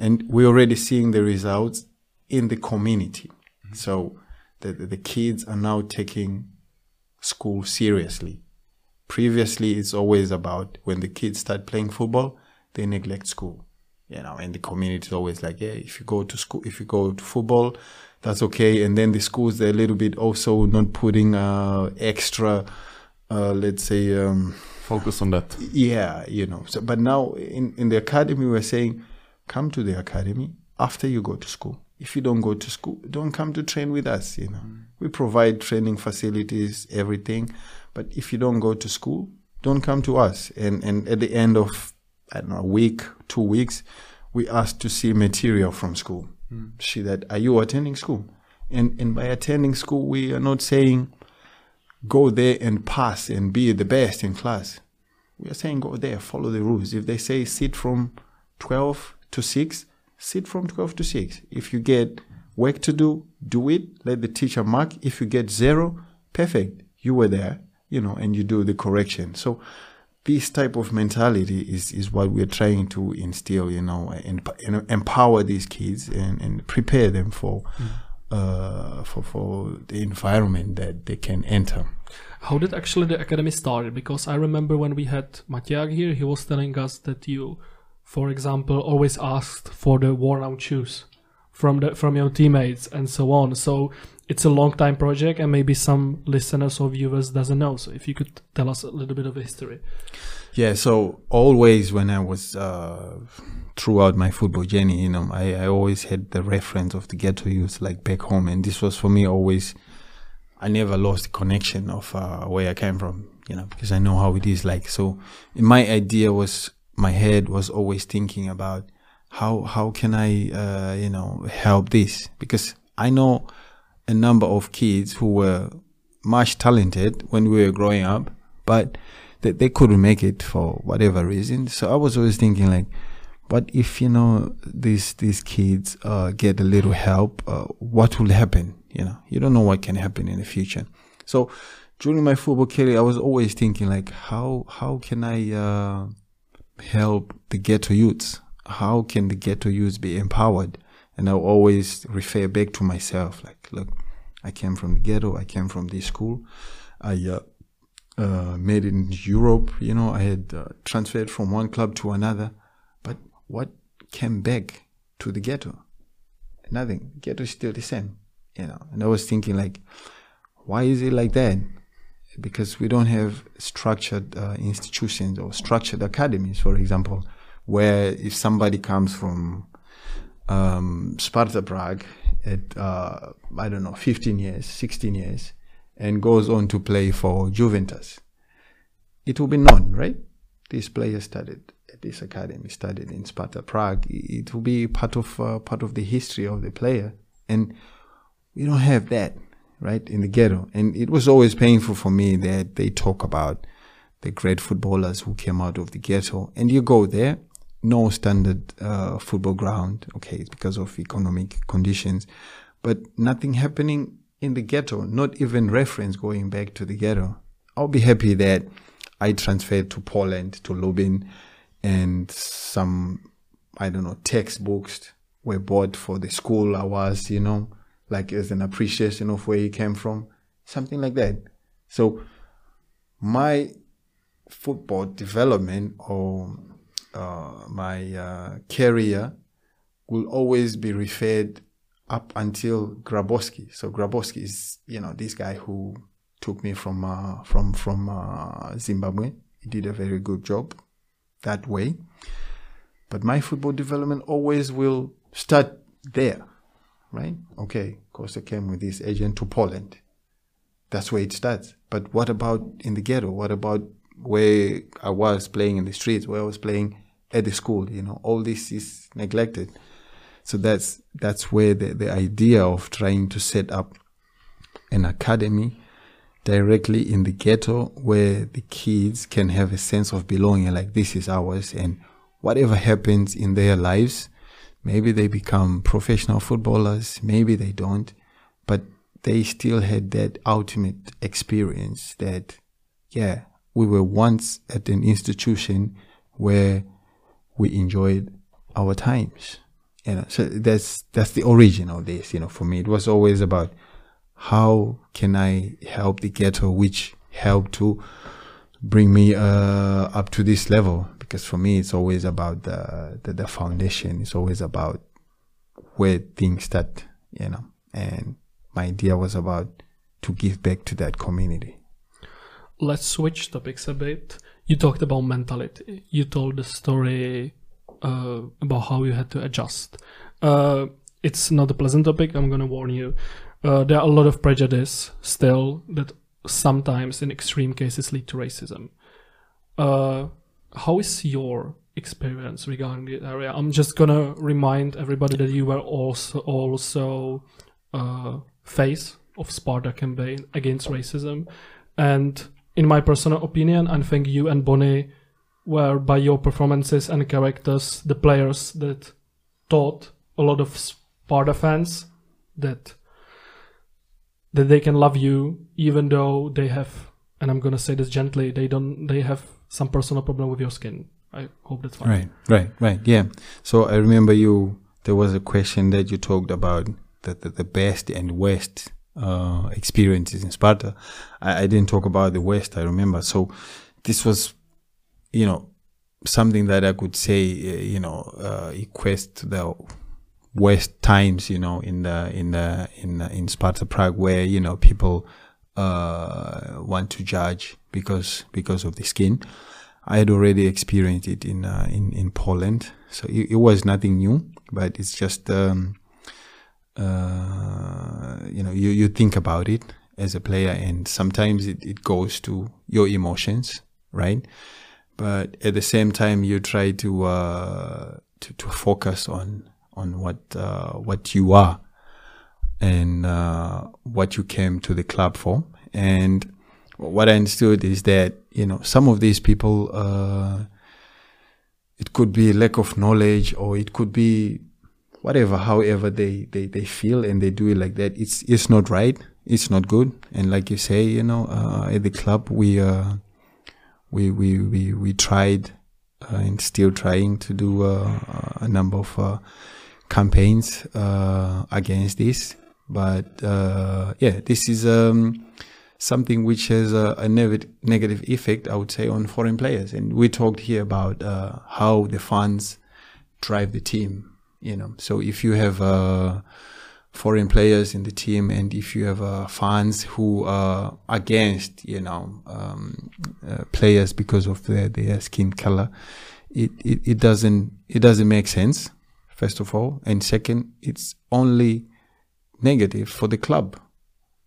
C: and we're already seeing the results in the community. Mm-hmm. So the, the kids are now taking school seriously. Previously, it's always about when the kids start playing football, they neglect school. You know, and the community is always like, yeah, if you go to school, if you go to football, that's okay. And then the schools, they're a little bit also not putting uh, extra, uh, let's say, um,
B: focus on that.
C: Yeah, you know. So, but now in, in the academy, we're saying, come to the academy after you go to school if you don't go to school, don't come to train with us. You know, mm. we provide training facilities, everything. But if you don't go to school, don't come to us. And and at the end of I don't know a week, two weeks, we ask to see material from school. Mm. See that are you attending school? And and by attending school, we are not saying go there and pass and be the best in class. We are saying go there, follow the rules. If they say sit from twelve to six, sit from 12 to 6. If you get work to do, do it. Let the teacher mark. If you get zero, perfect. You were there, you know, and you do the correction. So this type of mentality is, is what we're trying to instill, you know, and, and empower these kids and, and prepare them for, mm. uh, for, for the environment that they can enter.
D: How did actually the academy start? Because I remember when we had Matiak here, he was telling us that you for example, always asked for the worn out shoes from the from your teammates and so on. So it's a long time project, and maybe some listeners or viewers doesn't know. So if you could tell us a little bit of history.
C: Yeah. So always when I was uh, throughout my football journey, you know, I, I always had the reference of the ghetto youth like back home, and this was for me always. I never lost the connection of uh, where I came from, you know, because I know how it is like. So my idea was my head was always thinking about how how can I uh, you know help this because I know a number of kids who were much talented when we were growing up, but they, they couldn't make it for whatever reason. So I was always thinking like, what if you know these these kids uh, get a little help? Uh, what will happen? You know, you don't know what can happen in the future. So during my football career, I was always thinking like, how how can I uh, help the ghetto youths? How can the ghetto youths be empowered? And I always refer back to myself, like, look, I came from the ghetto. I came from this school. I uh, uh, made it in Europe. You know, I had uh, transferred from one club to another. But what came back to the ghetto? Nothing. Ghetto is still the same. You know, and I was thinking like, why is it like that? Because we don't have structured uh, institutions or structured academies, for example, where if somebody comes from um, Sparta Prague at, uh, I don't know, 15 years, 16 years, and goes on to play for Juventus, it will be known, right? This player studied at this academy, studied in Sparta Prague. It will be part of uh, part of the history of the player, and we don't have that right in the ghetto and it was always painful for me that they talk about the great footballers who came out of the ghetto. And you go there, no standard uh, football ground. Okay, it's because of economic conditions, but nothing happening in the ghetto. Not even reference going back to the ghetto. I'll be happy that I transferred to Poland to Lubin, and some I don't know textbooks were bought for the school I was. You know, like as an appreciation of where he came from, something like that. So my football development or uh, my uh, career will always be referred up until Grabowski. So Grabowski is, you know, this guy who took me from uh, from from uh, Zimbabwe. He did a very good job that way. But my football development always will start there, right? Okay, Costa came with this agent to Poland. That's where it starts. But what about in the ghetto? What about where I was playing in the streets, where I was playing at the school? You know, all this is neglected. So that's that's where the, the idea of trying to set up an academy directly in the ghetto where the kids can have a sense of belonging, like this is ours, and whatever happens in their lives, maybe they become professional footballers, maybe they don't, but they still had that ultimate experience that, yeah, we were once at an institution where we enjoyed our times. You know, so that's that's the origin of this. You know, for me, it was always about how can I help the ghetto, which helped to bring me uh, up to this level. Because for me, it's always about the, the the foundation. It's always about where things start. You know, and my idea was about to give back to that community.
D: Let's switch topics a bit. You talked about mentality. You told the story uh, about how you had to adjust. Uh, it's not a pleasant topic. I'm gonna warn you. Uh, there are a lot of prejudice still that sometimes, in extreme cases, lead to racism. Uh, how is your experience regarding the area? I'm just gonna remind everybody that you were also also uh, face of Sparta campaign against racism, and in my personal opinion, I think you and Bonnie were by your performances and characters the players that taught a lot of Sparta fans that that they can love you even though they have and I'm gonna say this gently, they don't they have some personal problem with your skin. I hope that's fine.
C: Right, right, right. Yeah. So I remember you. There was a question that you talked about the the, the best and worst uh, experiences in Sparta. I, I didn't talk about the worst. I remember. So this was, you know, something that I could say, uh, you know, uh, equates the worst times, you know, in the in the in in Sparta Prague, where you know people uh, want to judge because because of the skin. I had already experienced it in uh, in in Poland, so it, it, was nothing new. But it's just um, uh, you know you you think about it as a player, and sometimes it, it goes to your emotions, right? But at the same time, you try to uh, to, to focus on on what uh, what you are and uh, what you came to the club for. And what I understood is that you know some of these people, uh, it could be lack of knowledge, or it could be whatever. However, they, they they feel and they do it like that. It's it's not right. It's not good. And like you say, you know, uh, at the club we uh, we we we we tried uh, and still trying to do uh, a number of campaigns against this but uh, yeah, this is um, something which has a, a negative effect, I would say, on foreign players. And we talked here about uh, how the fans drive the team. You know, so if you have uh, foreign players in the team, and if you have uh, fans who are against, you know, um, uh, players because of their, their skin color, it, it, it doesn't it doesn't make sense. First of all, and second, it's only negative for the club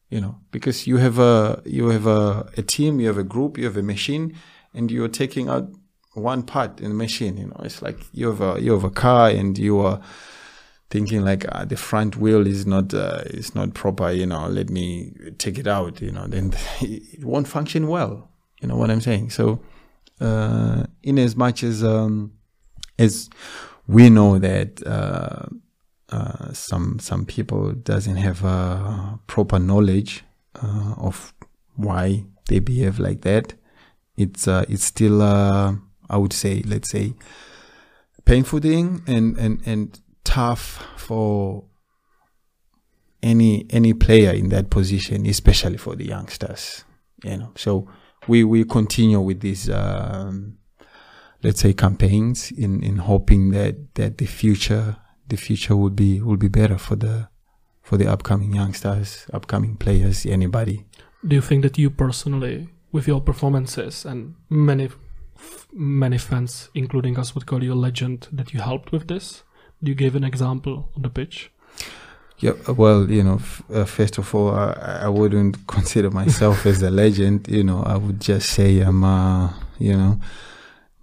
C: you know because you have a you have a, a team you have a group you have a machine and you're taking out one part in the machine you know it's like you have a you have a car and you are thinking like uh, the front wheel is not uh, is not proper you know let me take it out you know then [laughs] it won't function well You know what I'm saying? So, uh, in as much as um, as we know that uh, uh, some some people doesn't have uh, proper knowledge uh, of why they behave like that, it's uh, it's still uh, I would say let's say painful thing and and and tough for any any player in that position, especially for the youngsters. You know, so we we continue with these um, let's say campaigns in in hoping that that the future the future will be will be better for the for the upcoming youngsters, upcoming players, anybody.
D: Do you think that you personally, with your performances and many many fans, including us, would call you a legend, that you helped with this? Do you give an example on the pitch?
C: Yeah, well, you know, f- uh, first of all, I, I wouldn't [laughs] consider myself as a legend. You know, I would just say I'm, a, you know,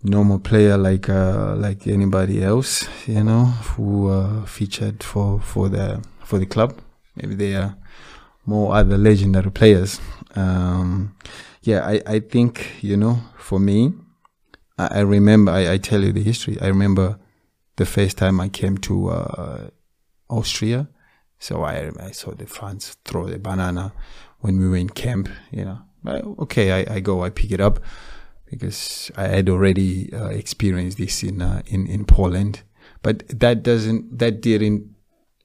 C: normal player like uh, like anybody else. You know, who uh, featured for for the for the club. Maybe they are more other legendary players. Um, yeah, I I think you know, for me, I, I remember. I, I tell you the history. I remember the first time I came to uh, Austria. So I, I saw the fans throw the banana when we were in camp, you know. Okay, I, I go, I pick it up because I had already uh, experienced this in, uh, in, in Poland. But that doesn't, that didn't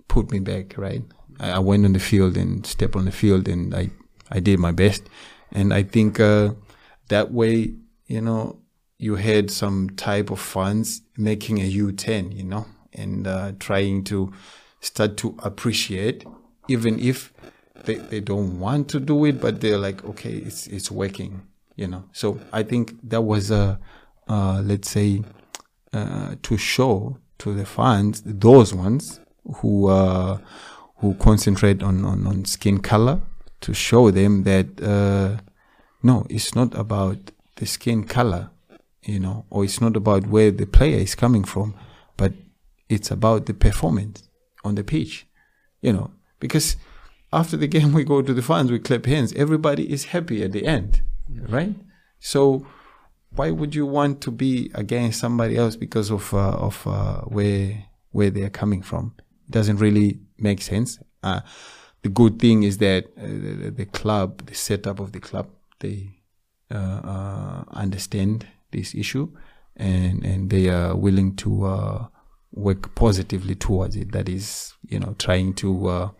C: put me back, right? I, I went on the field and stepped on the field and I, I did my best. And I think, uh, that way, you know, you had some type of funds making a U10, you know, and, uh, trying to, start to appreciate, even if they, they don't want to do it, but they're like, okay, it's it's working, you know. So I think that was a, uh, let's say, uh, to show to the fans, those ones who uh, who concentrate on, on, on skin color, to show them that uh, no, it's not about the skin color, you know, or it's not about where the player is coming from, but it's about the performance on the pitch, you know, because after the [laughs] game we go to the fans, we clap hands. Everybody is happy at the end, right? So why would you want to be against somebody else because of uh, of uh, where where they are coming from? It doesn't really make sense. Uh, the good thing is that uh, the, the, club, the setup of the club, they uh, uh, understand this issue and and they are willing to work positively towards it. That is, you know, trying to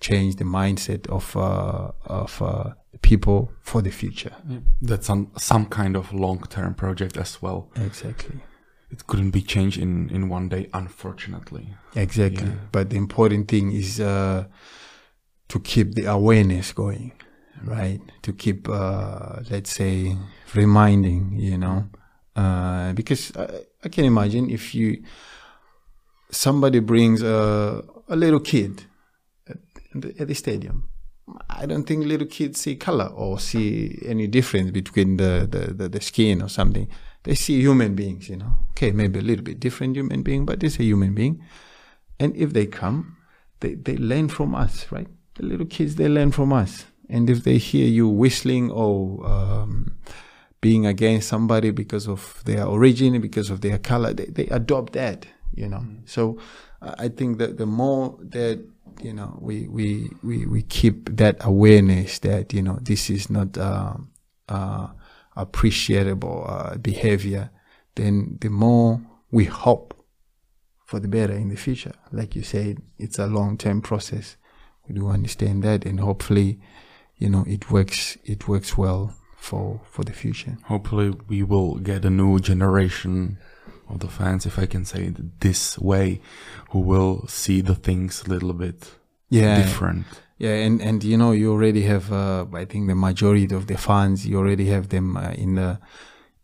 C: change the mindset of of people for the future.
B: Yeah. That's some some kind of long term project as well.
C: Exactly.
B: It couldn't be changed in in one day, unfortunately.
C: Exactly. Yeah. But the important thing is uh, to keep the awareness going, right? To keep, uh, let's say, reminding, you know, uh, because I, I can imagine if you somebody brings a, a little kid at the, at the, stadium. I don't think little kids see color or see any difference between the, the, the, the, skin or something. They see human beings, you know. Okay, maybe a little bit different human being, but it's a human being. And if they come, they, they learn from us, right? The little kids, they learn from us. And if they hear you whistling or um, being against somebody because of their origin, because of their color, they, they adopt that you know. Mm. So I think that the more that you know we we we, we keep that awareness that you know this is not uh, uh, appreciable uh, behavior, then the more we hope for the better in the future. Like you said, it's a long term process. We do understand that, and hopefully, you know, it works. It works well for for the future.
B: Hopefully, we will get a new generation of the fans, if I can say it this way, who will see the things a little bit
C: yeah,
B: different.
C: Yeah, and and you know you already have uh, I think the majority of the fans you already have them uh, in the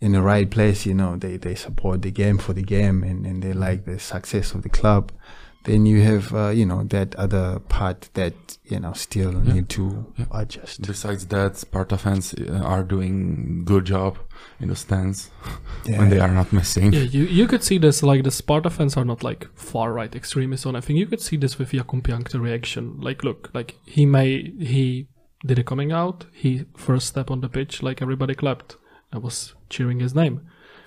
C: in the right place. You know they they support the game for the game and and they like the success of the club then you have uh, you know that other part that you know still yeah. need to yeah. adjust.
B: Besides that, Sparta fans uh, are doing good job in the stands yeah. [laughs] when they are not missing.
D: Yeah, you you could see this like the Sparta fans are not like far right extremists or anything. You could see this with Jakub Jankto reaction. Like, look, like he may he did a coming out. He first step on the pitch, like everybody clapped. I was cheering his name.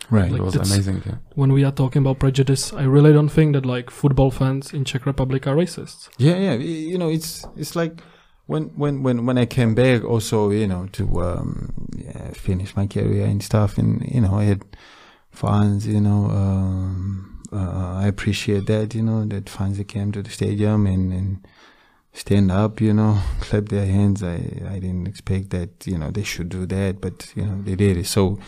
C: Right.
D: Like
B: it was amazing. Yeah.
D: When we are talking about prejudice, I really don't think that like football fans in Czech Republic are racists.
C: Yeah, yeah. You know, it's it's like when when when when I came back, also you know to um, yeah, finish my career and stuff, and you know I had fans. You know, um, uh, I appreciate that. You know that fans that came to the stadium and and stand up. You know, [laughs] clap their hands. I I didn't expect that. You know they should do that, but you know they did it. So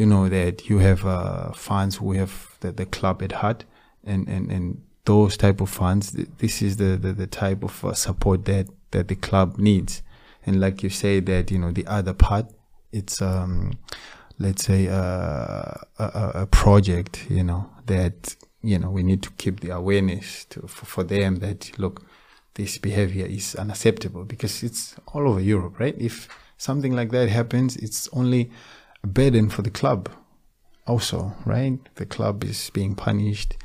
C: you know that you have uh, fans who have the, the club at heart and and and those type of funds th- this is the the, the type of uh, support that that the club needs. And like you say that you know the other part it's um let's say uh, a, a, a project you know that you know we need to keep the awareness to for, for them that look this behavior is unacceptable because it's all over Europe right? If something like that happens it's only a burden for the club also, right? The club is being punished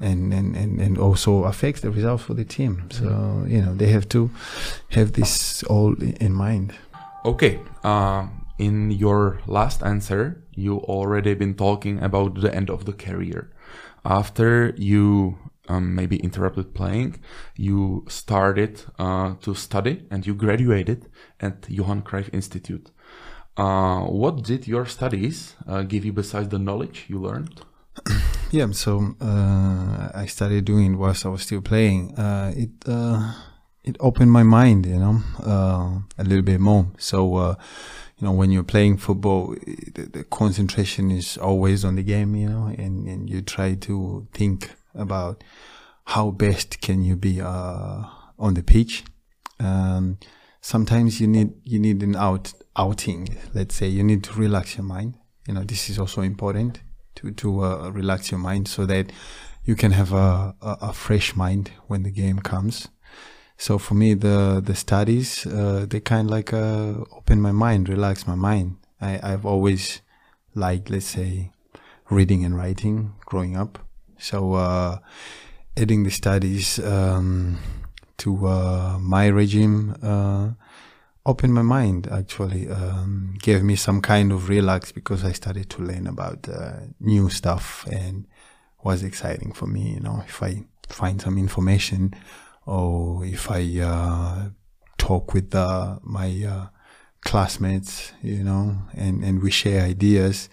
C: and, and, and, and also affects the results for the team. So, you know, they have to have this all in mind.
B: Okay. Uh, in your last answer, you already been talking about the end of the career. After you um, maybe interrupted playing, you started uh, to study and you graduated at Johann Cruyff Institute. Uh, what did your studies uh, give you besides the knowledge you learned? [coughs]
C: Yeah, so uh, I started doing whilst I was still playing. Uh, it uh, it opened my mind, you know, a little bit more. So, you know, when you're playing football, the, the concentration is always on the game, you know, and, and you try to think about how best can you be uh, on the pitch. Um, sometimes you need you need an out outing. Let's say you need to relax your mind. You know, this is also important to to uh, relax your mind so that you can have a, a, a fresh mind when the game comes. So for me, the the studies uh, they kind of like uh, open my mind, relax my mind. I I've always liked, let's say, reading and writing growing up. So uh, adding the studies um, to uh, my regime uh, opened my mind. Actually, um, gave me some kind of relax because I started to learn about uh, new stuff and was exciting for me. You know, if I find some information or if I uh, talk with uh, my uh, classmates, you know, and, and we share ideas.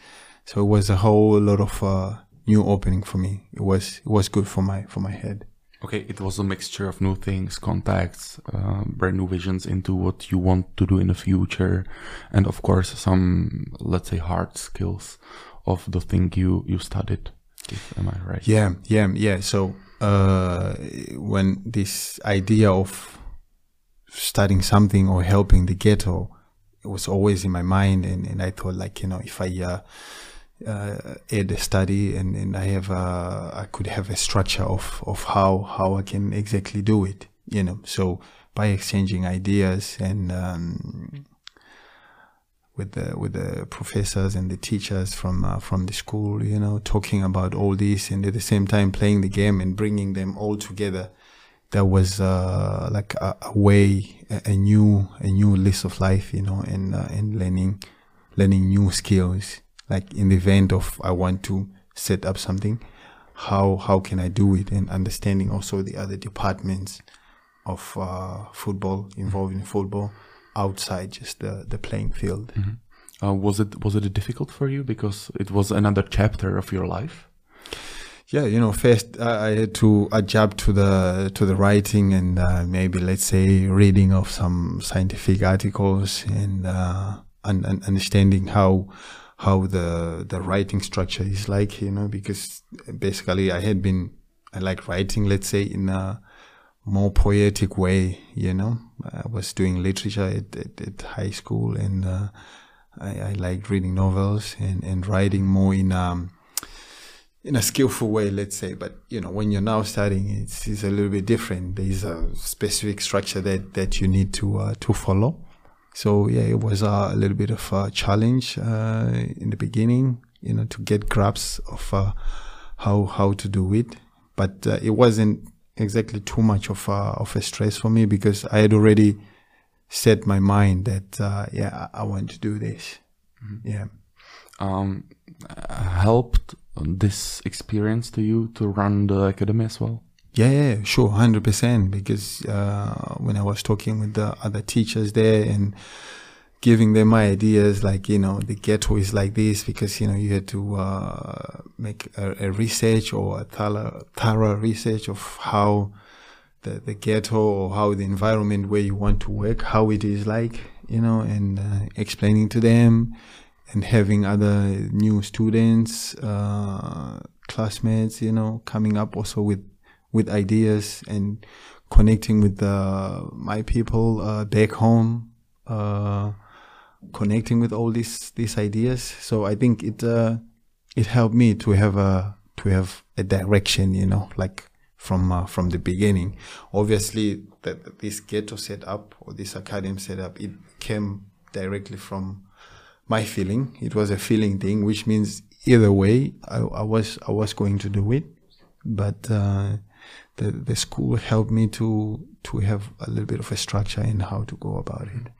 C: So it was a whole lot of uh, new opening for me. It was it was good for my for my head.
B: Okay, it was a mixture of new things, contacts, uh, brand new visions into what you want to do in the future, and of course some, let's say, hard skills of the thing you you studied. If, am I right?
C: Yeah, yeah, yeah. So uh, when this idea of studying something or helping the ghetto was always in my mind, and, and I thought like you know if I uh, uh, add study and, and I have uh, I could have a structure of of how how I can exactly do it. You know, so by exchanging ideas and um, with the with the professors and the teachers from uh, from the school, you know, talking about all this and at the same time playing the game and bringing them all together. That was uh, like a, a way, a, a new a new list of life, you know, and uh, and learning learning new skills. Like in the event of I want to set up something, how how can I do it, and understanding also the other departments of uh, football involved in football outside just the, the playing field.
B: Uh, was it was it difficult for you because it was another chapter of your life?
C: Yeah, you know, first I, I had to adapt to the to the writing and uh, maybe let's say reading of some scientific articles and uh, and, and understanding how how the the writing structure is like, you know, because basically I had been I like writing, let's say, in a more poetic way, you know. I was doing literature at, at, at high school and uh, I, I liked reading novels and, and writing more in um in a skillful way, let's say. But you know, when you're now studying, it's, it's a little bit different. There's a specific structure that that you need to uh, to follow. So yeah, it was uh, a little bit of a challenge uh, in the beginning, you know, to get grasp of uh, how how to do it. But uh, it wasn't exactly too much of a, of a stress for me because I had already set my mind that uh, yeah, I, I want to do this. Yeah.
B: um, helped this experience to you to run the academy as well?
C: Yeah, yeah, sure, hundred percent. Because uh, when I was talking with the other teachers there and giving them my ideas, like you know, the ghetto is like this because you know you had to uh, make a, a, research or a thorough, thorough research of how the, the ghetto or how the environment where you want to work, how it is like, you know, and uh, explaining to them and having other new students, uh, classmates, you know, coming up also with with ideas and connecting with uh, my people uh, back home, uh, connecting with all these these ideas. So I think it uh, it helped me to have a to have a direction, you know, like from uh, from the beginning. Obviously, that this ghetto setup or this academy setup it came directly from my feeling. It was a feeling thing, which means either way, I, I was I was going to do it, but uh, the the school helped me to to have a little bit of a structure in how to go about it.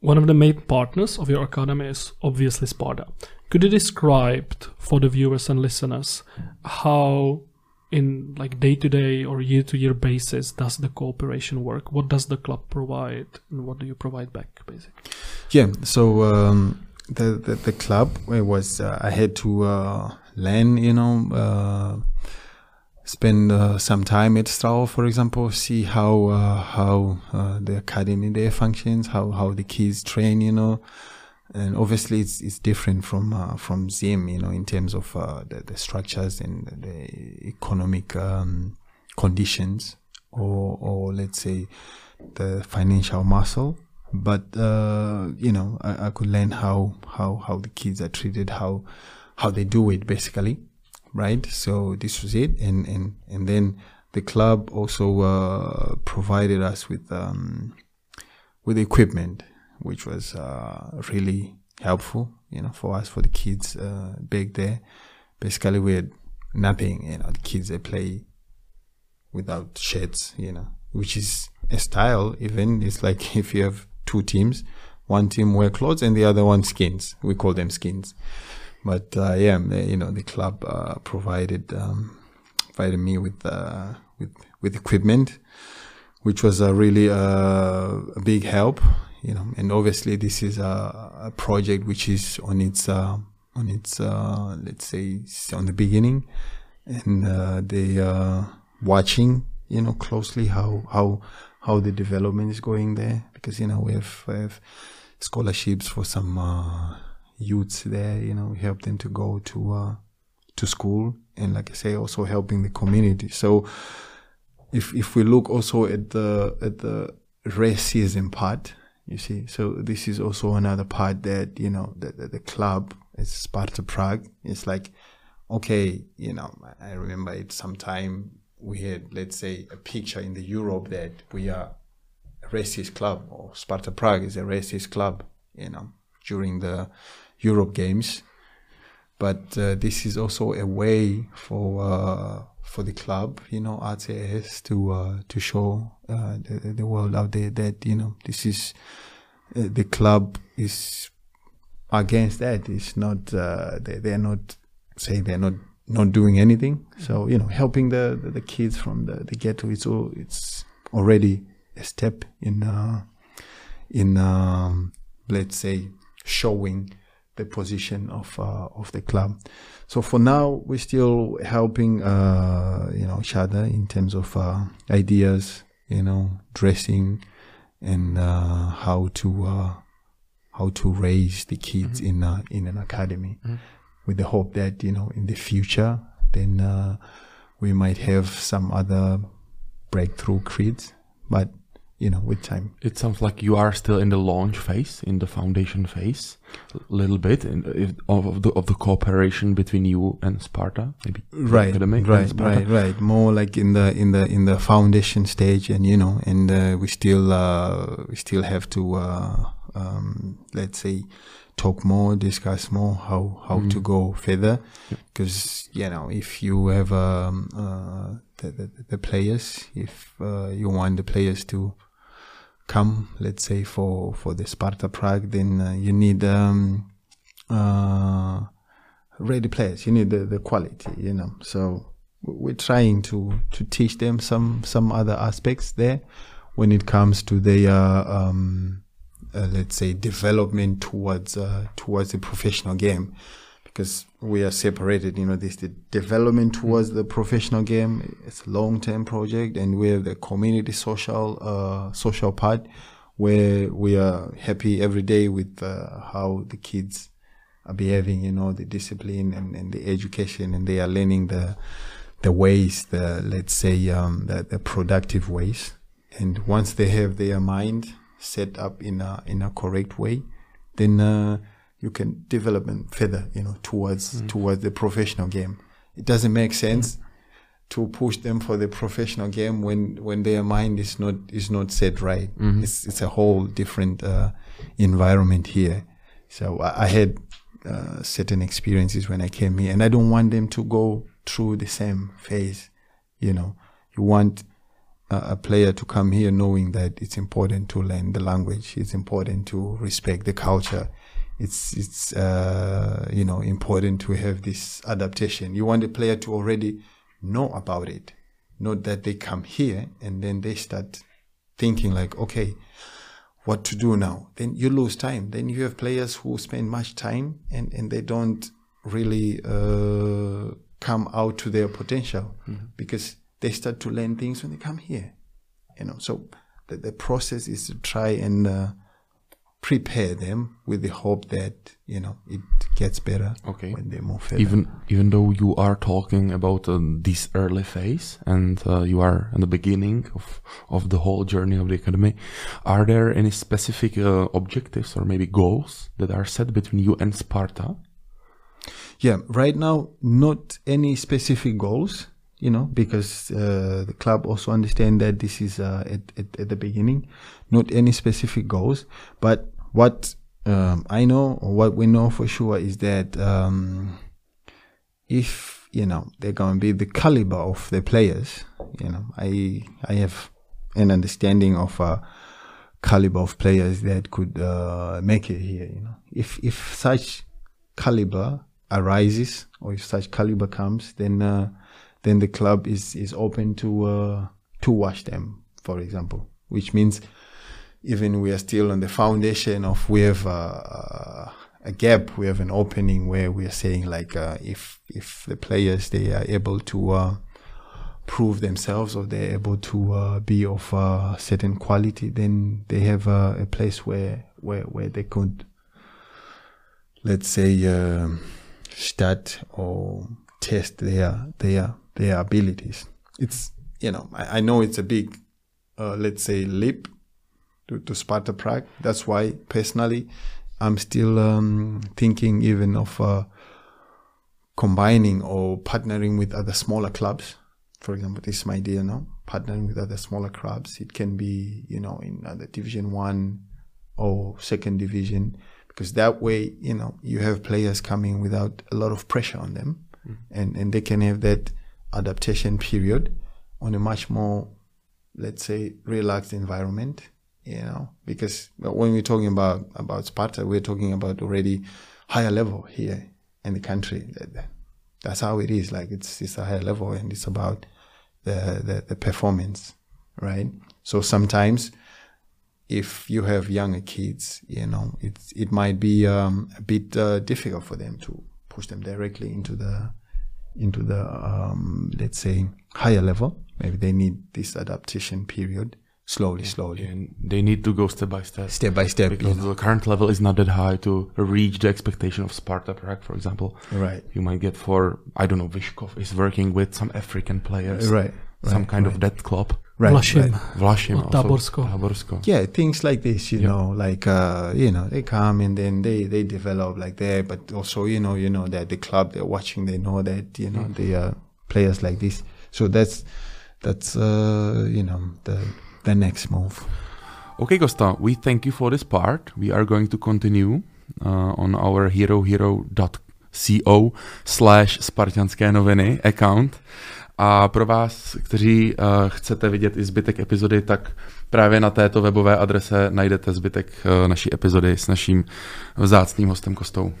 D: One of the main partners of your academy is obviously Sparta. Could you describe for the viewers and listeners how in like day to day or year to year basis does the cooperation work? What does the club provide and what do you provide back basically?
C: Yeah, so um, the, the, the club was uh, I had to uh, learn, you know, uh, spend uh, some time at Strahov, for example, see how uh, how uh, the academy there functions, how how the kids train, you know, and obviously it's it's different from uh, from Zim, you know, in terms of uh, the, the structures and the economic um, conditions, or or let's say the financial muscle. But uh, you know, I, I could learn how how how the kids are treated, how how they do it basically right? So this was it, and and and then the club also uh, provided us with um, with equipment, which was uh, really helpful, you know, for us for the kids uh, back there. Basically, we had nothing, you know. The kids they play without shirts, you know, which is a style. Even it's like [laughs] if you have two teams, one team wear clothes and the other one skins. We call them skins. But uh, yeah, you know, the club uh, provided um, provided me with uh, with with equipment, which was a really uh, a big help. You know, and obviously this is a, a project which is on its uh, on its uh, let's say on the beginning, and they are watching you know closely how how how the development is going there because you know we have, we have scholarships for some youths there, you know, help them to go to uh, to school, and like I say, also helping the community. So, if if we look also at the at the racism part, you see, so this is also another part that you know that the, the club is Sparta Prague. It's like, okay, you know, I remember it sometime we had, let's say, a picture in the Europe that we are a racist club or Sparta Prague is a racist club, you know, during the Europe Games. But uh, this is also a way for uh, for the club, you know, RTS to uh, to show uh, the, the world out there that you know this is uh, the club is against that. It's not uh, they they're not saying they're not not doing anything. So you know, helping the the, the kids from the, the ghetto it's all, it's already a step in in um, let's say showing the position of uh, of the club. So for now, we're still helping uh, you know each other in terms of uh, ideas, you know, dressing and uh, how to uh, how to raise the kids mm-hmm. in uh, in an academy, mm-hmm. with the hope that you know in the future then we might have some other breakthrough kids, but you know, with time.
B: It sounds like you are still in the launch phase, in the foundation phase, a little bit in, of the of the cooperation between you and Sparta, maybe.
C: Right, right, right, right. More like in the in the in the foundation stage, and you know, and uh, we still uh, we still have to uh, um, let's say talk more, discuss more how how mm. to go further, because you know if you have um, uh, the, the, the players, if uh, you want the players to come, let's say for for the Sparta Prague, then uh, you need um, uh, ready players. You need the, the quality, you know. So we're trying to to teach them some some other aspects there when it comes to their um, uh, let's say development towards uh, towards the professional game because we are separated you know this the development towards the professional game it's a long term project and we have the community social uh, social part where we are happy every day with uh, how the kids are behaving you know the discipline and, and the education and they are learning the the ways the let's say um, the, the productive ways. And once they have their mind set up in a in a correct way then uh, you can develop them further you know towards
B: Mm.
C: towards the professional game. It doesn't make sense to push them for the professional game when when their mind is not is not set right.
B: Mm-hmm.
C: it's it's a whole different uh, environment here. So i, I had uh, certain experiences when i came here and i don't want them to go through the same phase you know. You want a, a player to come here knowing that it's important to learn the language it's important to respect the culture it's it's uh, you know important to have this adaptation. You want the player to already know about it not that they come here and then they start thinking like okay what to do now? Then you lose time. Then you have players who spend much time and and they don't really uh, come out to their potential because they start to learn things when they come here you know. So the, the process is to try and uh, prepare them with the hope that you know it gets better
B: Okay.
C: when they move further.
B: Even even though you are talking about uh, this early phase and uh, you are in the beginning of of the whole journey of the academy, are there any specific uh, objectives or maybe goals that are set between you and Sparta?
C: Yeah, right now, not any specific goals, you know, because uh, the club also understand that this is uh, at, at, at the beginning, not any specific goals. But what um, I know, or what we know for sure, is that um, if you know they're going to be the caliber of the players, you know, I I have an understanding of uh, caliber of players that could uh, make it here. You know, if if such caliber arises or if such caliber comes, then uh, then the club is is open to uh, to watch them, for example, which means even we are still on the foundation of we have uh, a gap, we have an opening where we are saying like uh, if if the players they are able to uh, prove themselves or they're able to uh, be of a certain quality, then they have uh, a place where where where they could let's say um start or test their their their abilities. It's you know I, I know it's a big uh, let's say leap to, to Sparta Prague. That's why personally I'm still um, thinking even of uh, combining or partnering with other smaller clubs. For example, this is my idea now. Partnering with other smaller clubs. It can be you know in other Division One or Second Division because that way you know you have players coming without a lot of pressure on them and and they can have that adaptation period on a much more let's say relaxed environment you know because when we're talking about about Sparta we're talking about already higher level here in the country. That- that- that's how it is. Like it's it's a higher level and it's about the the, the performance right? So sometimes if you have younger kids, you know, it's it might be um, a bit uh, difficult for them to push them directly into the into the um, let's say higher level. Maybe they need this adaptation period slowly, slowly,
B: And they need to go step by step.
C: step by step. You
B: Because
C: know.
B: the current level is not that high to reach the expectation of Sparta Prague, for example.
C: Right,
B: You might get for, I don't know, Vyškov is working with some African players.
C: right,
B: Some
C: right,
B: kind
C: right.
B: of that club.
C: right,
D: Vlašim.
C: right.
B: Vlašim
D: Or
B: also.
D: Taborsko.
B: Taborsko.
C: yeah things like this you
B: Yeah.
C: know like uh you know they come and then they they develop like that but also you know you know that the club they're watching they know that you know they are players like this so that's that's uh you know the the next move
B: Okay, Costa, we thank you for this part. We are going to continue uh, on our herohero.co slash spartianské noviny account. A pro vás, kteří uh, chcete vidět i zbytek epizody, tak právě na této webové adrese najdete zbytek uh, naší epizody s naším vzácným hostem Kostou.